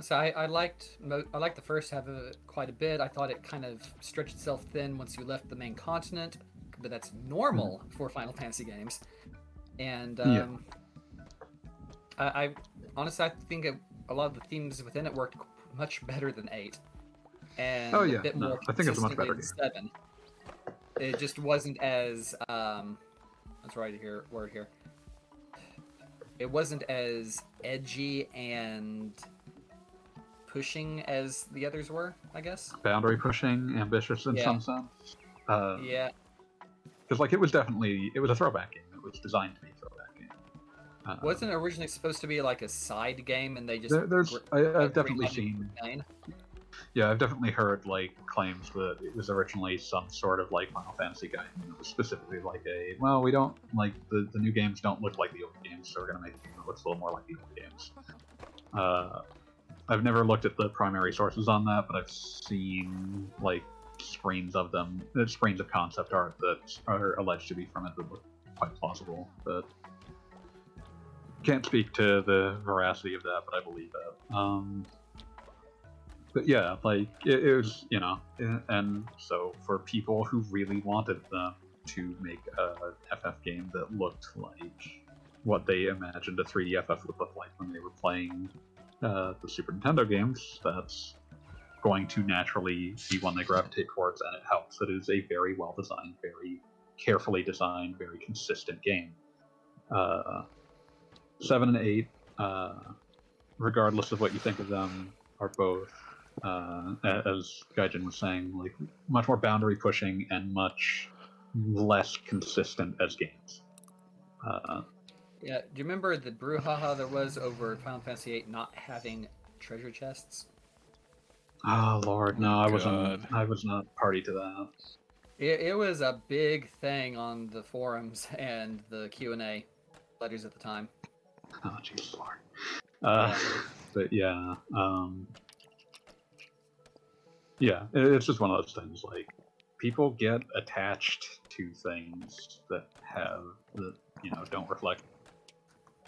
So I, I liked mo- I liked the first half of it quite a bit. I thought it kind of stretched itself thin once you left the main continent, but that's normal for Final Fantasy games. And um, Yeah. I, I honestly I think it, a lot of the themes within it worked much better than eight, and Oh, yeah, a bit no, more I think it's much better than seven. It just wasn't as um, let's write here word here. It wasn't as edgy and pushing as the others were, I guess. boundary pushing, ambitious in Yeah. some sense. Uh, Yeah, Because like it was definitely it was a throwback game. It was designed to be a throwback game. Uh, wasn't it originally supposed to be like a side game, and they just there, there's I, I've like, definitely seen the yeah I've definitely heard like claims that it was originally some sort of like Final Fantasy game. And it was specifically like a well we don't like the the new games don't look like the old games, so we're gonna make a game that looks a little more like the old games. Uh, I've never looked at the primary sources on that, but I've seen like screens of them, uh, screens of concept art that are alleged to be from it that look quite plausible. But can't speak to the veracity of that, but I believe that. Um, but yeah, like it, it was, you know, and- so for people who really wanted them to make a FF game that looked like what they imagined a 3D FF would look like when they were playing uh, the Super Nintendo games, that's going to naturally be one they gravitate towards, and it helps. It is a very well designed, very carefully designed, very consistent game. Uh, seven and eight, uh, regardless of what you think of them, are both, uh, as Gaijin was saying, like much more boundary pushing and much less consistent as games. Uh, Yeah, do you remember the brouhaha there was over Final Fantasy VIII not having treasure chests? oh Lord, no, I wasn't. I was not party to that. It, it was a big thing on the forums and the Q and A letters at the time. Oh, Jesus Lord. Uh, but yeah, um, yeah, it's just one of those things. Like people get attached to things that have that you know don't reflect.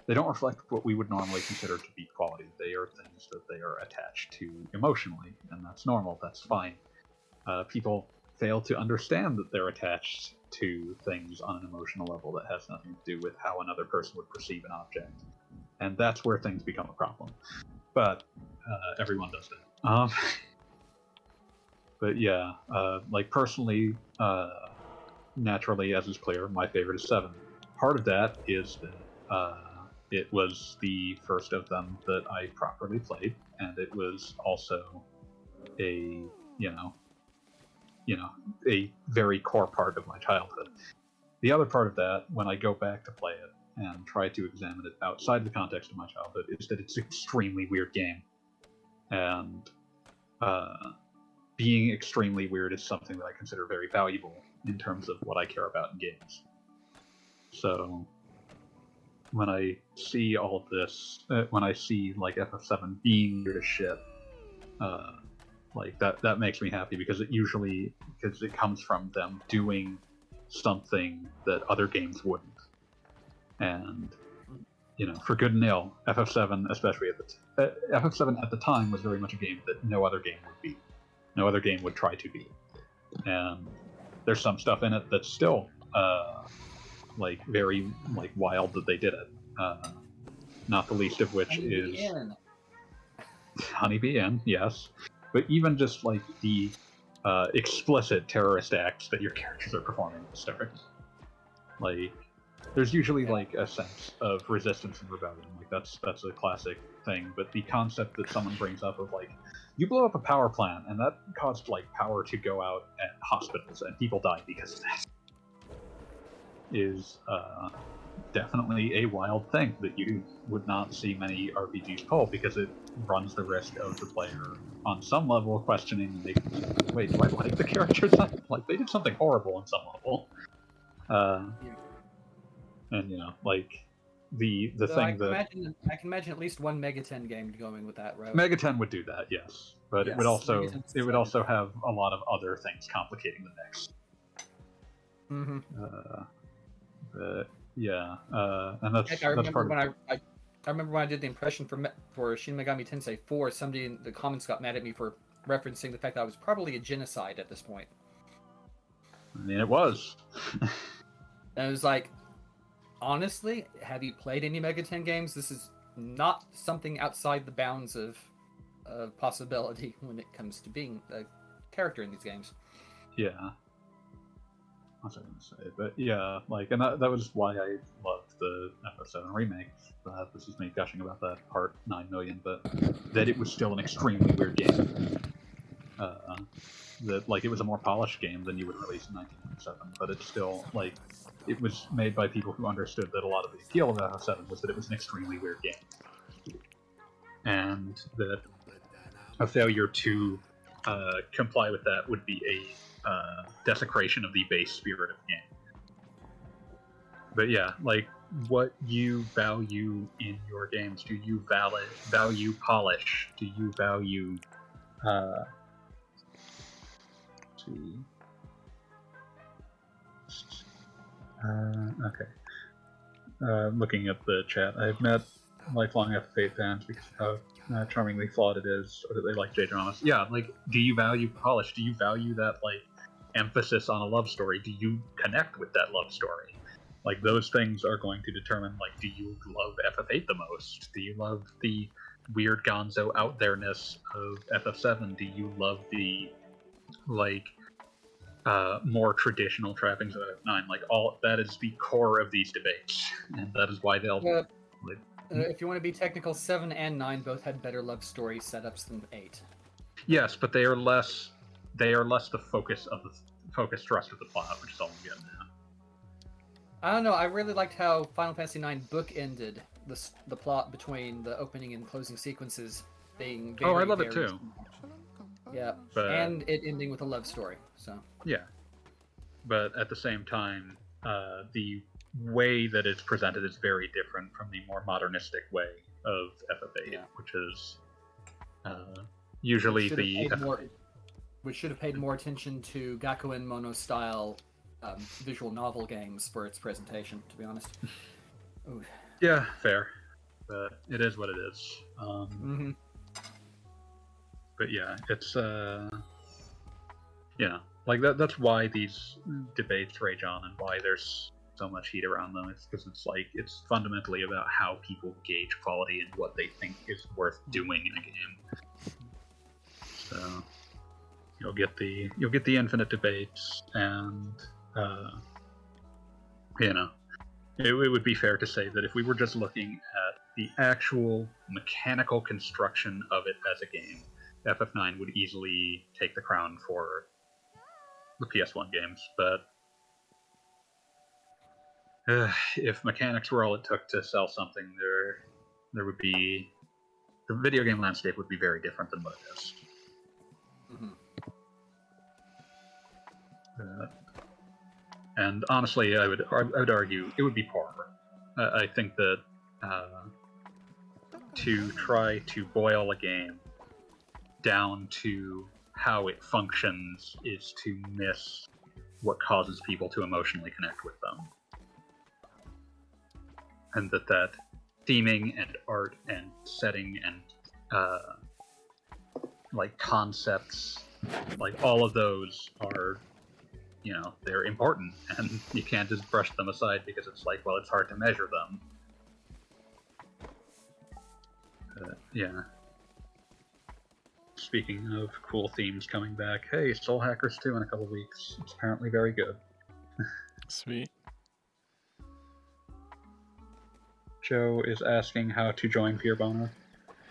They don't reflect what we would normally consider to be quality. They are things that they are attached to emotionally, and that's normal. That's fine. Uh, people fail to understand that they're attached to things on an emotional level that has nothing to do with how another person would perceive an object and that's where things become a problem. But uh, everyone does it. Um, but yeah, uh, like personally, uh, naturally, as is clear, my favorite is seven. Part of that is that uh, it was the first of them that I properly played, and it was also a you know, you know, a very core part of my childhood. The other part of that, when I go back to play it and try to examine it outside the context of my childhood is that it's an extremely weird game. And uh, being extremely weird is something that I consider very valuable in terms of what I care about in games. So when I see all of this, uh, when I see like FF7 being weird as shit, uh, like that that makes me happy because it usually because it comes from them doing something that other games wouldn't and you know, for good and ill, FF7, especially at the t- uh, FF7 at the time, was very much a game that no other game would be, No other game would try to be. And there's some stuff in it that's still uh, like very like wild that they did it. Uh, not the least of which is Inn. Honeybee Inn, yes. But even just like the uh, explicit terrorist acts that your characters are performing in the. Like, there's usually like a sense of resistance and rebellion. Like that's that's a classic thing. But the concept that someone brings up of like, you blow up a power plant and that caused like power to go out at hospitals and people died because of that, is uh, definitely a wild thing that you would not see many RPGs pull because it runs the risk of the player on some level questioning they wait do I like the characters like they did something horrible on some level. Uh, and you know like the the So I thing can that imagine I can imagine at least one Megaten game going with that route. Megaten would do that yes. But it would also it would fun. also have a lot of other things complicating the mix. Hmm uh, but yeah uh, and that's Heck, I that's remember part of when I, I I remember when I did the impression for for Shin Megami Tensei 4, somebody in the comments got mad at me for referencing the fact that I was probably a genocide at this point. I mean it was And I was like, honestly, have you played any Megaten games? This is not something outside the bounds of of possibility when it comes to being a character in these games. Yeah. What was I going to say? But yeah, like, and that, that was why I loved the FF7 remake. Uh, this is me gushing about that part 9 million, but that it was still an extremely weird game. Uh, that, like, it was a more polished game than you would release in 1997, but it's still, like, it was made by people who understood that a lot of the appeal of FF7 was that it was an extremely weird game. And that a failure to uh, comply with that would be a uh, desecration of the base spirit of the game. But yeah, like what you value in your games. Do you valid, value polish? Do you value uh, see. Uh, okay. Uh, looking at the chat, I've met lifelong F8 fans because how uh, charmingly flawed it is, or that they like J dramas. Yeah, like, do you value polish? Do you value that like emphasis on a love story? Do you connect with that love story? Like those things are going to determine like, do you love FF8 the most? Do you love the weird Gonzo out there-ness of FF7? Do you love the like uh, more traditional trappings of FF9? Like all that is the core of these debates, and that is why they'll Uh, like, uh, if you want to be technical, seven and nine both had better love story setups than eight. Yes, but they are less. They are less the focus of the focus thrust of the plot, which is all I'm getting at. I don't know. I really liked how Final Fantasy IX book ended the the plot between the opening and closing sequences being. Very, Oh, I love it too. Yeah, But and it ending with a love story. So yeah, but at the same time, uh, the way that it's presented is very different from the more modernistic way of FF8, Yeah. which is uh, usually the paid more, which should have paid more attention to Gakuen Mono style um, visual novel games for its presentation. To be honest. Ooh. yeah fair, but it is what it is. Um, hmm but yeah, it's uh, yeah, like that. That's why these debates rage on, and why there's so much heat around them. It's because it's like it's fundamentally about how people gauge quality and what they think is worth doing in a game. So you'll get the you'll get the infinite debates, and uh, you know, it, it would be fair to say that if we were just looking at the actual mechanical construction of it as a game, FF9 would easily take the crown for the PS1 games, but uh, if mechanics were all it took to sell something, there there would be the video game landscape would be very different than what it is. hmm Uh, and honestly, I would I would argue it would be poorer. Uh, I think that uh, to try to boil a game down to how it functions is to miss what causes people to emotionally connect with them. and that that theming and art and setting and uh, like concepts, like all of those are, you know, they're important, and you can't just brush them aside because it's like, well, it's hard to measure them. Uh, yeah. Speaking of cool themes coming back, hey, Soul Hackers 2 in a couple weeks. It's apparently very good. Sweet. Joe is asking how to join Fear Boner,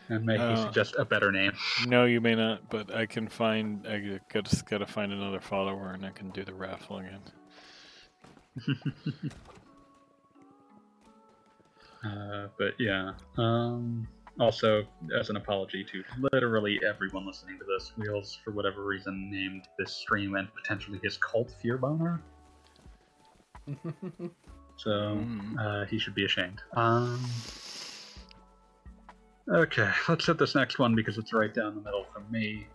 and may he Uh, suggest a better name. No, you may not, but I can find. I got just got to find another follower, and I can do the raffle again. Uh, but yeah. Um, also, as an apology to literally everyone listening to this, Wheels, for whatever reason, named this stream and potentially his cult Fear Boner. So Mm. uh, he should be ashamed. Um, okay, let's hit this next one because it's right down the middle for me.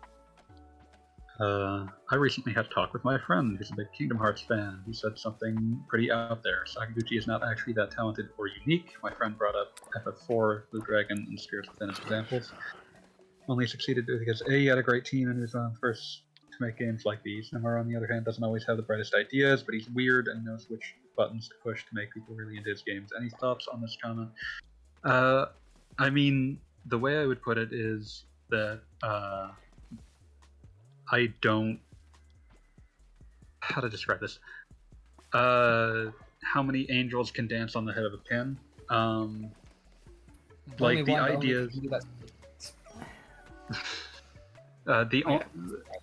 Uh, I recently had a talk with my friend who's a big Kingdom Hearts fan. He said something pretty out there. Sakaguchi is not actually that talented or unique. My friend brought up FF4, Blue Dragon, and Spirits Within as examples. Only succeeded because A, he had a great team and was the first to make games like these. Nomura, on the other hand, doesn't always have the brightest ideas, but he's weird and knows which buttons to push to make people really into his games. Any thoughts on this comment? Uh, I mean, the way I would put it is that uh, I don't. How to describe this? Uh, how many angels can dance on the head of a pin? Um, like the one, only ideas. can do that. Uh, the on-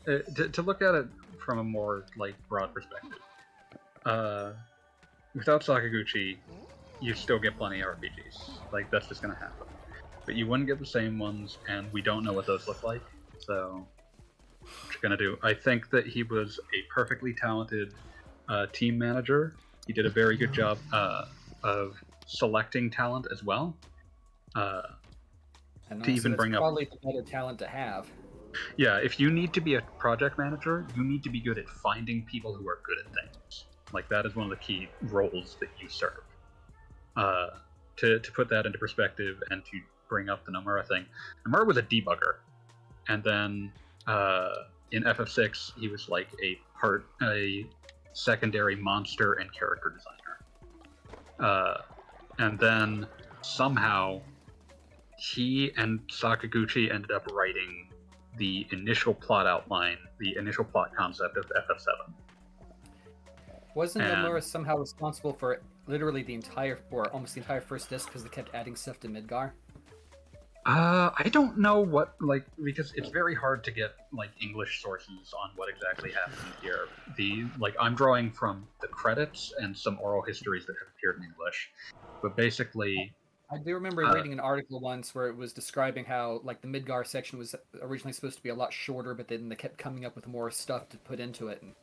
uh, to, to look at it from a more like broad perspective, uh, without Sakaguchi, you still get plenty of RPGs. Like that's just gonna happen. But you wouldn't get the same ones, and we don't know what those look like. So, what you're gonna do? I think that he was a perfectly talented uh, team manager. He did a very good job uh, of selecting talent as well. Uh, And to even bring up- probably the better talent to have. Yeah, if you need to be a project manager, you need to be good at finding people who are good at things. Like that is one of the key roles that you serve. Uh, to to put that into perspective and to bring up the Nomura thing, Nomura was a debugger, and then uh, in FF6 he was like a part a secondary monster and character designer. Uh, and then somehow he and Sakaguchi ended up writing the initial plot outline, the initial plot concept of FF7. Wasn't And- Nomura somehow responsible for literally the entire, or almost the entire first disc because they kept adding stuff to Midgar? Uh, I don't know what like because it's very hard to get like English sources on what exactly happened here. The like I'm drawing from the credits and some oral histories that have appeared in English, but basically, I do remember Uh, reading an article once where it was describing how like the Midgar section was originally supposed to be a lot shorter, but then they kept coming up with more stuff to put into it. And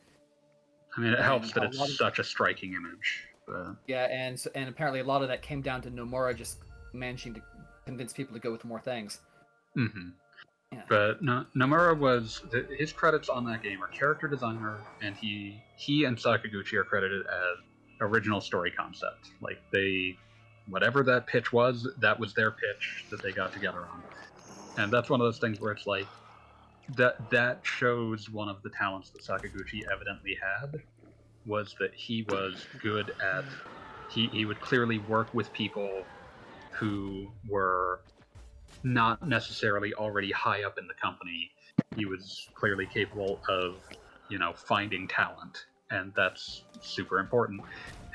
I mean, it helps that a it's of- such a striking image. But yeah, and and apparently a lot of that came down to Nomura just managing to convince people to go with more things. hmm Yeah. But no, Nomura was the, his credits on that game are character designer, and he he and Sakaguchi are credited as original story concept. Like they, whatever that pitch was, that was their pitch that they got together on, and that's one of those things where it's like that that shows one of the talents that Sakaguchi evidently had was that he was good at he, he would clearly work with people who were not necessarily already high up in the company. He was clearly capable of, you know, finding talent, and that's super important.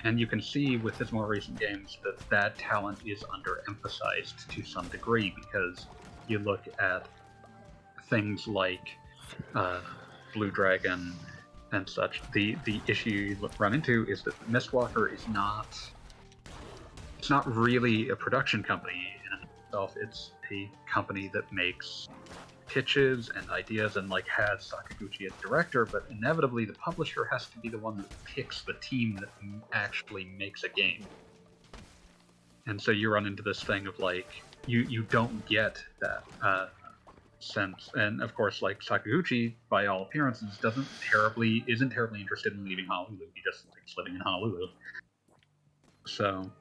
And you can see with his more recent games that that talent is underemphasized to some degree because you look at things like uh, Blue Dragon and such. The the issue you run into is that Mistwalker is not it's not really a production company in itself. It's a company that makes pitches and ideas and like has Sakaguchi as director, but inevitably the publisher has to be the one that picks the team that actually makes a game. And so you run into this thing of like you you don't get that uh, sense, and of course like Sakaguchi, by all appearances, doesn't terribly isn't terribly interested in leaving Honolulu. He just likes living in Honolulu. So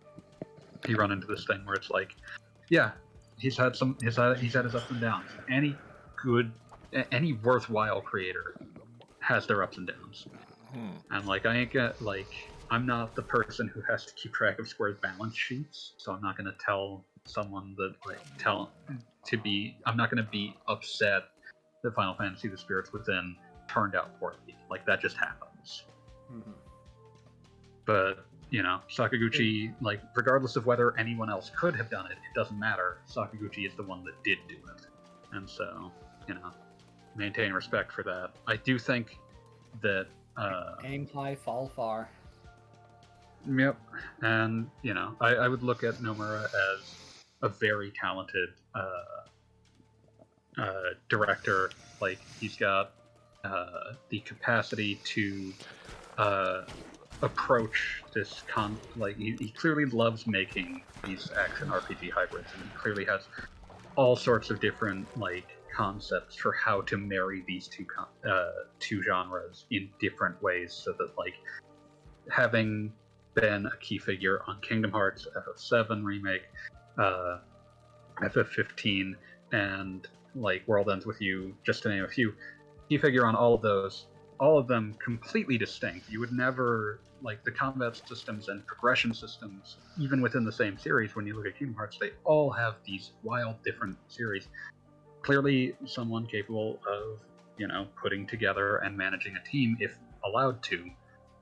you run into this thing where it's like, yeah, he's had some, he's had, he's had his ups and downs. Any good, any worthwhile creator has their ups and downs. Hmm. And like, I ain't got like, I'm not the person who has to keep track of Square's balance sheets, so I'm not gonna tell someone that like tell to be. I'm not gonna be upset that Final Fantasy: The Spirits Within turned out poorly. Like that just happens. Mhm. But you know, Sakaguchi, like regardless of whether anyone else could have done it, it doesn't matter. Sakaguchi is the one that did do it, and so you know, maintain respect for that. I do think that. Uh, Aim high, fall far. Yep. And, you know, I, I would look at Nomura as a very talented uh, uh, director. Like, he's got uh, the capacity to uh, approach this con. Like, he, he clearly loves making these action RPG hybrids, and he clearly has all sorts of different, like, concepts for how to marry these two con- uh, two genres in different ways so that like having been a key figure on Kingdom Hearts FF7 remake, uh, FF15, and like World Ends with You, just to name a few. Key figure on all of those, all of them completely distinct. You would never like the combat systems and progression systems, even within the same series. When you look at Kingdom Hearts, they all have these wild, different series. Clearly, someone capable of you know putting together and managing a team if allowed to.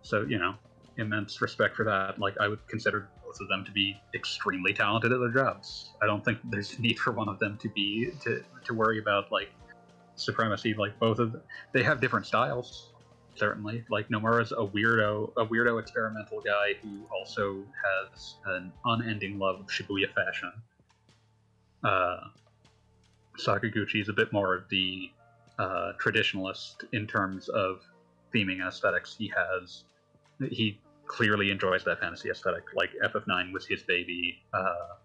So you know, immense respect for that. Like I would consider both of them to be extremely talented at their jobs. I don't think there's a need for one of them to be to to worry about like supremacy. Like both of them, they have different styles. Certainly, like Nomura's a weirdo, a weirdo experimental guy who also has an unending love of Shibuya fashion. Uh, Sakaguchi is a bit more of the uh, traditionalist in terms of theming aesthetics. He has he clearly enjoys that fantasy aesthetic. Like FF9 was his baby, uh,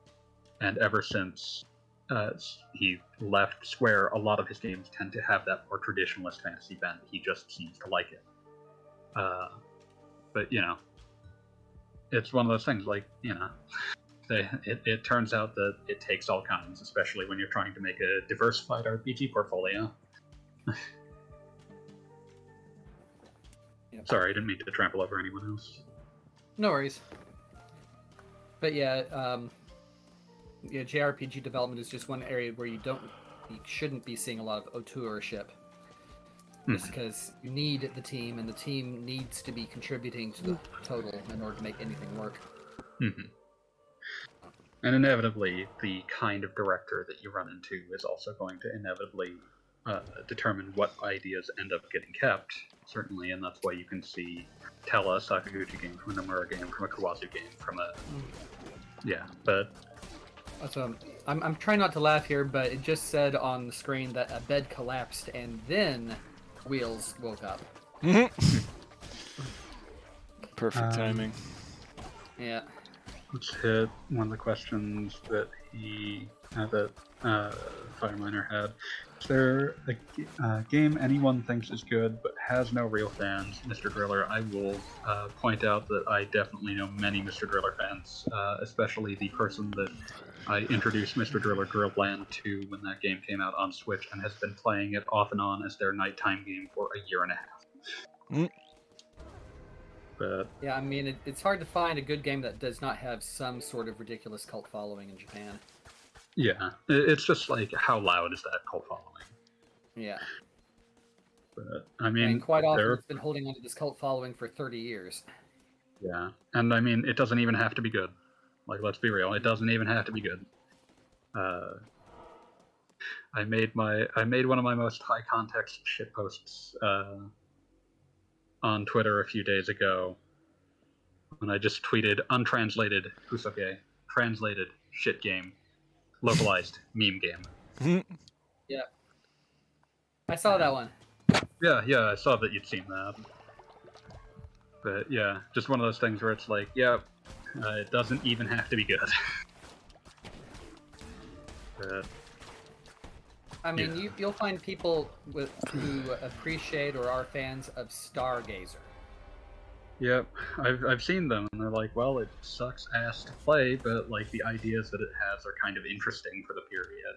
and ever since uh, he left Square, a lot of his games tend to have that more traditionalist fantasy bent. He just seems to like it. Uh, but you know, it's one of those things. Like you know, they, it, it turns out that it takes all kinds, especially when you're trying to make a diversified RPG portfolio. Yep. Sorry, I didn't mean to trample over anyone else. No worries. But yeah, um, yeah, JRPG development is just one area where you don't, you shouldn't be seeing a lot of auteurship. Just Mhm. because you need the team, and the team needs to be contributing to the total in order to make anything work. hmm And inevitably, the kind of director that you run into is also going to inevitably uh, determine what ideas end up getting kept, certainly, and that's why you can see Tella Sakaguchi game from a Nomura game, from a Kawazu game, from a. Yeah, but That's um, I'm, I'm trying not to laugh here, but it just said on the screen that a bed collapsed and then Wheels woke up. Perfect Um, timing. Yeah. let's hit one of the questions that he uh, that uh, Fireminer had. Is there a g- uh, game anyone thinks is good but has no real fans, Mr. Driller? I will uh, point out that I definitely know many Mr. Driller fans, uh, especially the person that I introduced Mr. Driller Drillland to when that game came out on Switch and has been playing it off and on as their nighttime game for a year and a half. Mm. But Yeah, I mean, it, it's hard to find a good game that does not have some sort of ridiculous cult following in Japan. yeah, it- it's just like how loud is that cult following? Yeah. But I mean, and quite often it's been holding on to this cult following for 30 years. Yeah, and I mean, it doesn't even have to be good. Like, let's be real, it doesn't even have to be good. Uh, I made my I made one of my most high context shit posts uh, on Twitter a few days ago when I just tweeted untranslated kusoge, translated shit game, localized meme game. Yeah, I saw that one. Yeah, yeah, I saw that you'd seen that. But yeah, just one of those things where it's like, yeah, uh, it doesn't even have to be good. but I mean, Yeah. you, you'll find people with, who appreciate or are fans of Stargazer. Yep, I've I've seen them, and they're like, well, it sucks ass to play, but like the ideas that it has are kind of interesting for the period.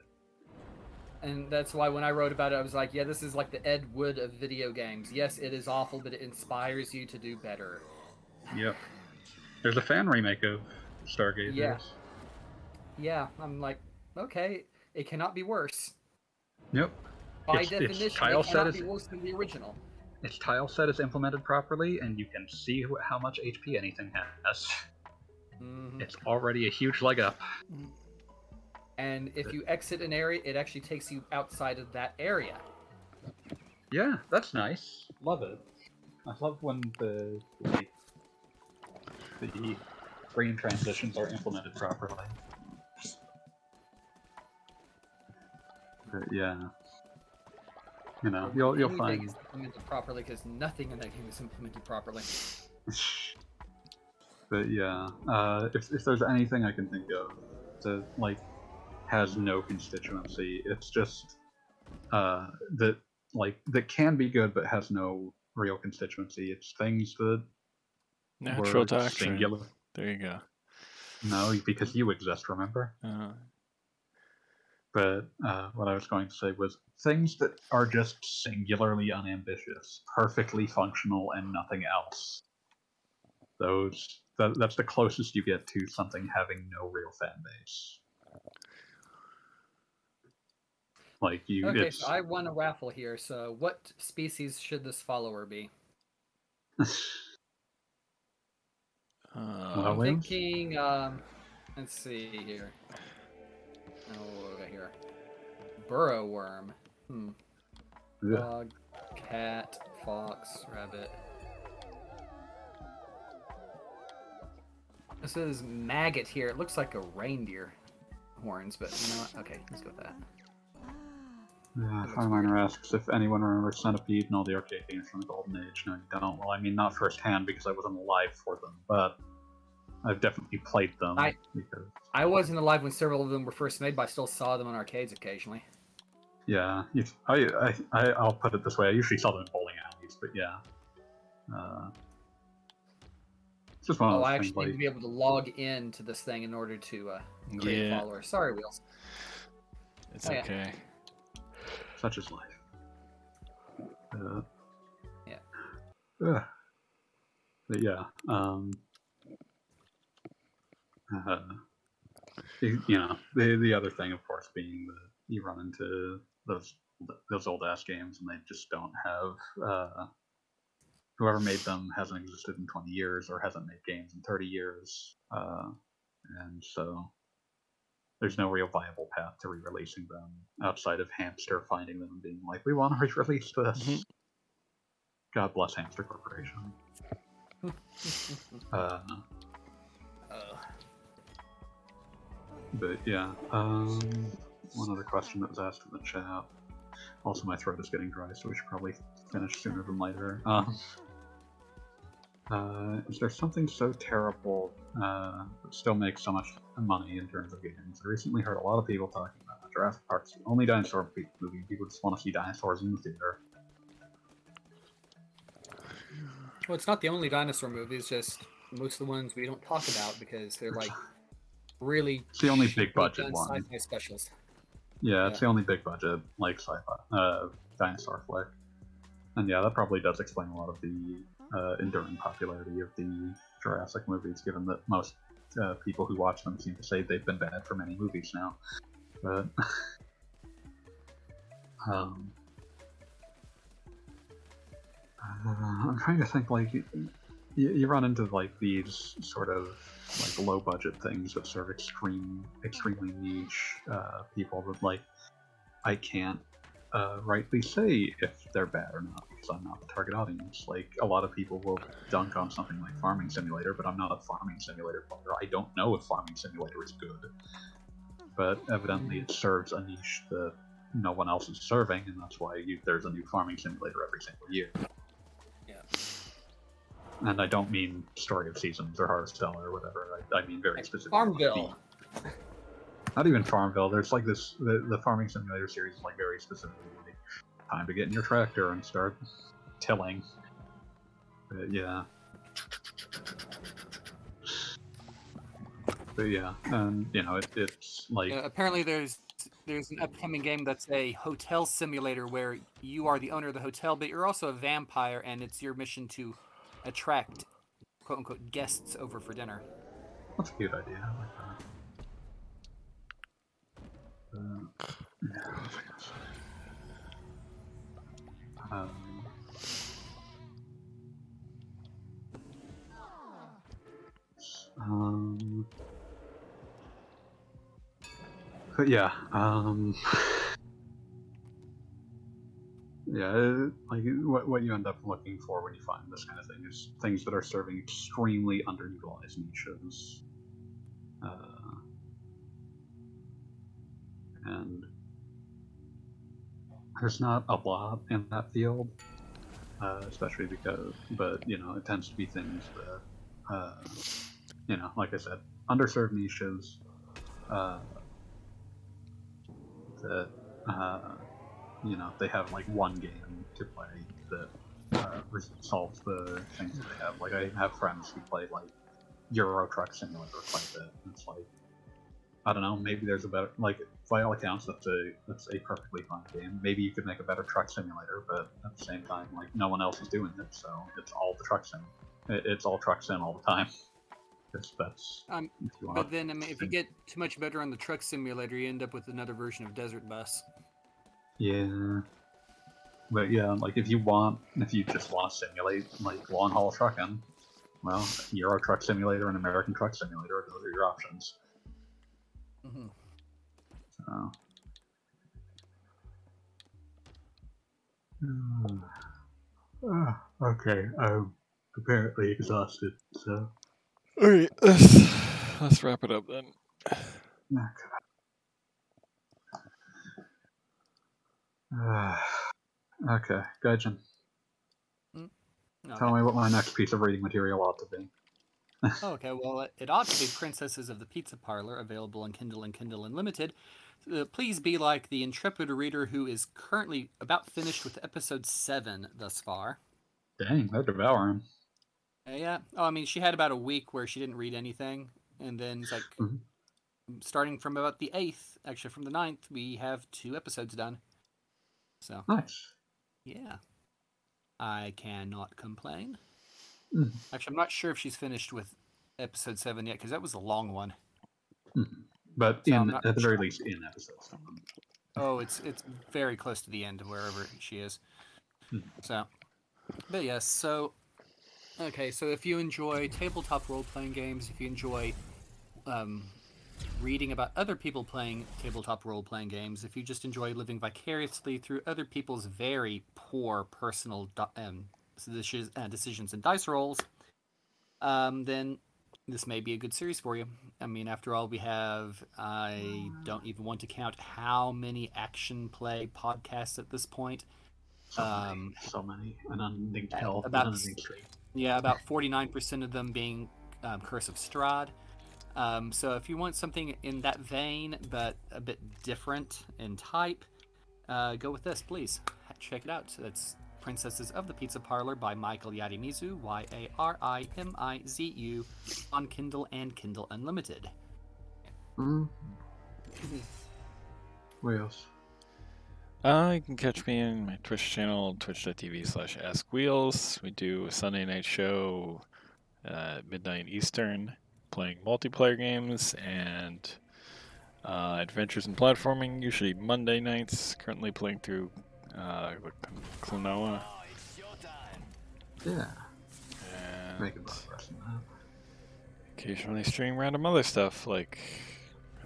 And that's why when I wrote about it, I was like, yeah, this is like the Ed Wood of video games. Yes, it is awful, but it inspires you to do better. Yep. There's a fan remake of Stargazers. Yeah. Yeah, I'm like, okay, it cannot be worse. Yep. By It's- it's definition, tile it set is- worse than the original. Its tile set is implemented properly, and you can see how much HP anything has. Mhm. It's already a huge leg up. And if you exit an area, it actually takes you outside of that area. Yeah, that's nice. Love it. I love when the the, the screen transitions are implemented properly. But yeah, you know, you'll you'll Anything find. is implemented properly because nothing in that game is implemented properly. but yeah, uh, if if there's anything I can think of that like has no constituency, it's just uh, that like that can be good but has no real constituency. It's things that Natural were doctrine. singular. There you go. No, because you exist, remember? Uh, But uh, what I was going to say was things that are just singularly unambitious, perfectly functional, and nothing else. Those that, that's the closest you get to something having no real fan base. Like you, Okay, it's so I won a raffle here. So, what species should this follower be? uh, I'm thinking. Um, let's see here. Oh, what we got here? Burrow worm. Hmm. Ugh. Dog, cat, fox, rabbit. This is maggot here. It looks like a reindeer horns, but you know what? Okay, let's go with that. Yeah, looks Fireminer asks if anyone remembers Centipede and all the arcade games from the Golden Age. No, you don't. Well, I mean, not firsthand because I wasn't alive for them, but I've definitely played them. I- because, I wasn't alive when several of them were first made, but I still saw them in arcades occasionally. yeah, you, I, I, I, I'll put it this way: I usually saw them in bowling alleys, but yeah, uh, it's just one of Oh, those I things. actually need Like, to be able to log in to this thing in order to uh, create Yeah. followers. Sorry, Wheels. it's Oh, yeah. Such is life. Uh, Yeah. ugh. But yeah, um, uh, you you know, the the other thing, of course, being that you run into those those old ass games, and they just don't have uh, whoever made them hasn't existed in 20 years or hasn't made games in 30 years, uh, and so there's no real viable path to re-releasing them outside of Hamster finding them and being like, "We want to re-release this." Mhm. God bless Hamster Corporation. Uh, Uh, but yeah, um, one other question that was asked in the chat. Also, my throat is getting dry, so we should probably finish sooner than later. Um, uh, is there something so terrible uh, that still makes so much money in terms of games? I recently heard a lot of people talking about Jurassic Park's the only dinosaur movie people just want to see dinosaurs in the theater. well, it's not the only dinosaur movie. It's just most of the ones we don't talk about because they're like really It's the only big budget one. sci-fi specials. Yeah, it's Yeah. the only big budget like sci-fi uh, dinosaur flick, and yeah, that probably does explain a lot of the uh, enduring popularity of the Jurassic movies, given that most uh, people who watch them seem to say they've been bad for many movies now. But um, uh, I'm trying to think like you, you run into like these sort of like low budget things that serve extreme extremely niche uh, people that like I can't uh, rightly say if they're bad or not because I'm not the target audience. Like a lot of people will dunk on something like Farming Simulator, but I'm not a Farming Simulator player. I don't know if Farming Simulator is good, but evidently it serves a niche that no one else is serving, and that's why you, there's a new Farming Simulator every single year. Yeah. And I don't mean Story of Seasons or Harvest Harvestella or whatever. I, I mean very Like specific. Farmville not even Farmville. There's like this the, the farming simulator series is like very specifically time to get in your tractor and start tilling. But yeah. But yeah, and you know, it, it's like apparently there's there's an upcoming game that's a hotel simulator where you are the owner of the hotel, but you're also a vampire, and it's your mission to attract quote unquote guests over for dinner. That's a cute idea. I like that. Um, um, but yeah, um, yeah, like what what you end up looking for when you find this kind of thing is things that are serving extremely underutilized niches, uh, and there's not a lot in that field, uh, especially because, but you know, it tends to be things that, uh, you know, like I said, underserved niches uh, that, uh, you know, they have like one game to play that uh, solves the things that they have. Like I have friends who play like Euro Truck Simulator quite a bit. and It's like I don't know. Maybe there's a better like by all accounts that's a that's a perfectly fine game. Maybe you could make a better truck simulator, but at the same time, like no one else is doing it, so it's all the truck sim. It, it's all truck sim all the time. That's that's Um, if you want. But then, I mean, if you get too much better on the truck simulator, you end up with another version of Desert Bus. Yeah. But yeah, like if you want, if you just want to simulate like long haul trucking, well, Euro Truck Simulator and American Truck Simulator, those are your options. Hmm So. Ah, okay, I'm apparently exhausted, so. All right, let's let's wrap it up then. Ah, okay, Gaijin, Okay. tell me what my next piece of reading material ought to be. Oh, okay, well, it- it ought to be Princesses of the Pizza Parlor, available on Kindle and Kindle Unlimited. Uh, please be like the intrepid reader who is currently about finished with episode 7 thus far. Dang, they're devouring. Uh, yeah. Oh, I mean, she had about a week where she didn't read anything, and then it's like Mhm. starting from about the eighth, actually from the ninth, we have two episodes done. So Nice. yeah, I cannot complain. Mhm. Actually, I'm not sure if she's finished with episode seven yet because that was a long one. Mhm. But So in, at the very sure. least, in episode seven. Oh, it's it's very close to the end of wherever she is. Hmm. So, but yes, so okay, so if you enjoy tabletop role playing games, if you enjoy um, reading about other people playing tabletop role playing games, if you just enjoy living vicariously through other people's very poor personal di- um, decisions, uh, decisions and dice rolls, um, then this may be a good series for you. I mean, after all, we have, I don't even want to count how many actual play podcasts at this point. So Um, many, so many. An unending hell, an about- unending stream. Yeah, about 49% of them being um, Curse of Strahd. Um, so if you want something in that vein, but a bit different in type, uh, go with this, please. Check it out. That's Princesses of the Pizza Parlor by Michael Yarimizu, Y A R I M I Z U, on Kindle and Kindle Unlimited. Mm. What else? Uh, you can catch me in my Twitch channel, twitch.tv slash askwheels. We do a Sunday night show uh, at midnight Eastern, playing multiplayer games and uh, adventures in platforming, usually Monday nights. Currently playing through uh, Klonoa. Yeah, And in that. occasionally stream random other stuff like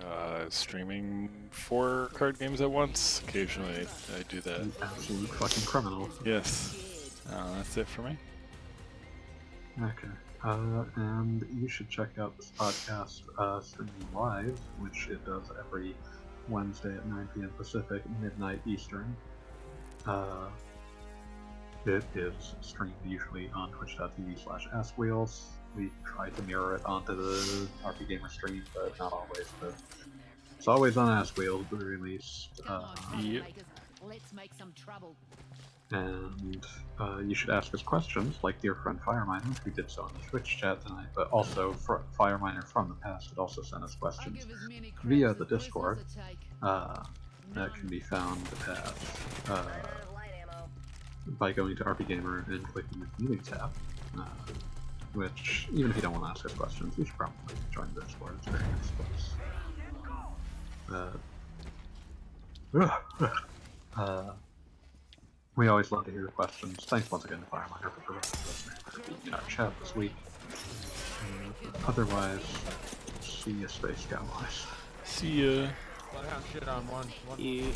uh, streaming four card games at once. Occasionally I do that. You absolute fucking criminal. Yes. Uh, that's it for me. Okay. Uh, and you should check out this podcast uh, streaming live, which it does every Wednesday at 9 p.m. Pacific, midnight Eastern. Uh, it is streamed usually on twitch.tv slash askwheels. We try to mirror it onto the RP Gamer stream, but not always. But it's always on Askwheels, but released. Uh, Yep. Let's make some trouble. and uh, you should ask us questions like dear friend Fireminer, who did so in the Twitch chat tonight, but also fr- Fireminer from the past had also sent us questions via the Discord. Uh, that can be found at uh, by going to RP Gamer and clicking the community tab. Uh, which, even if you don't want to ask us questions, you should probably join the Discord. It's very nice place. Uh, we always love to hear your questions. Thanks once again to Fireminer for for being in our chat this week. Otherwise, see you, Space Cowboys. See ya. Bloodhound shit on one. one You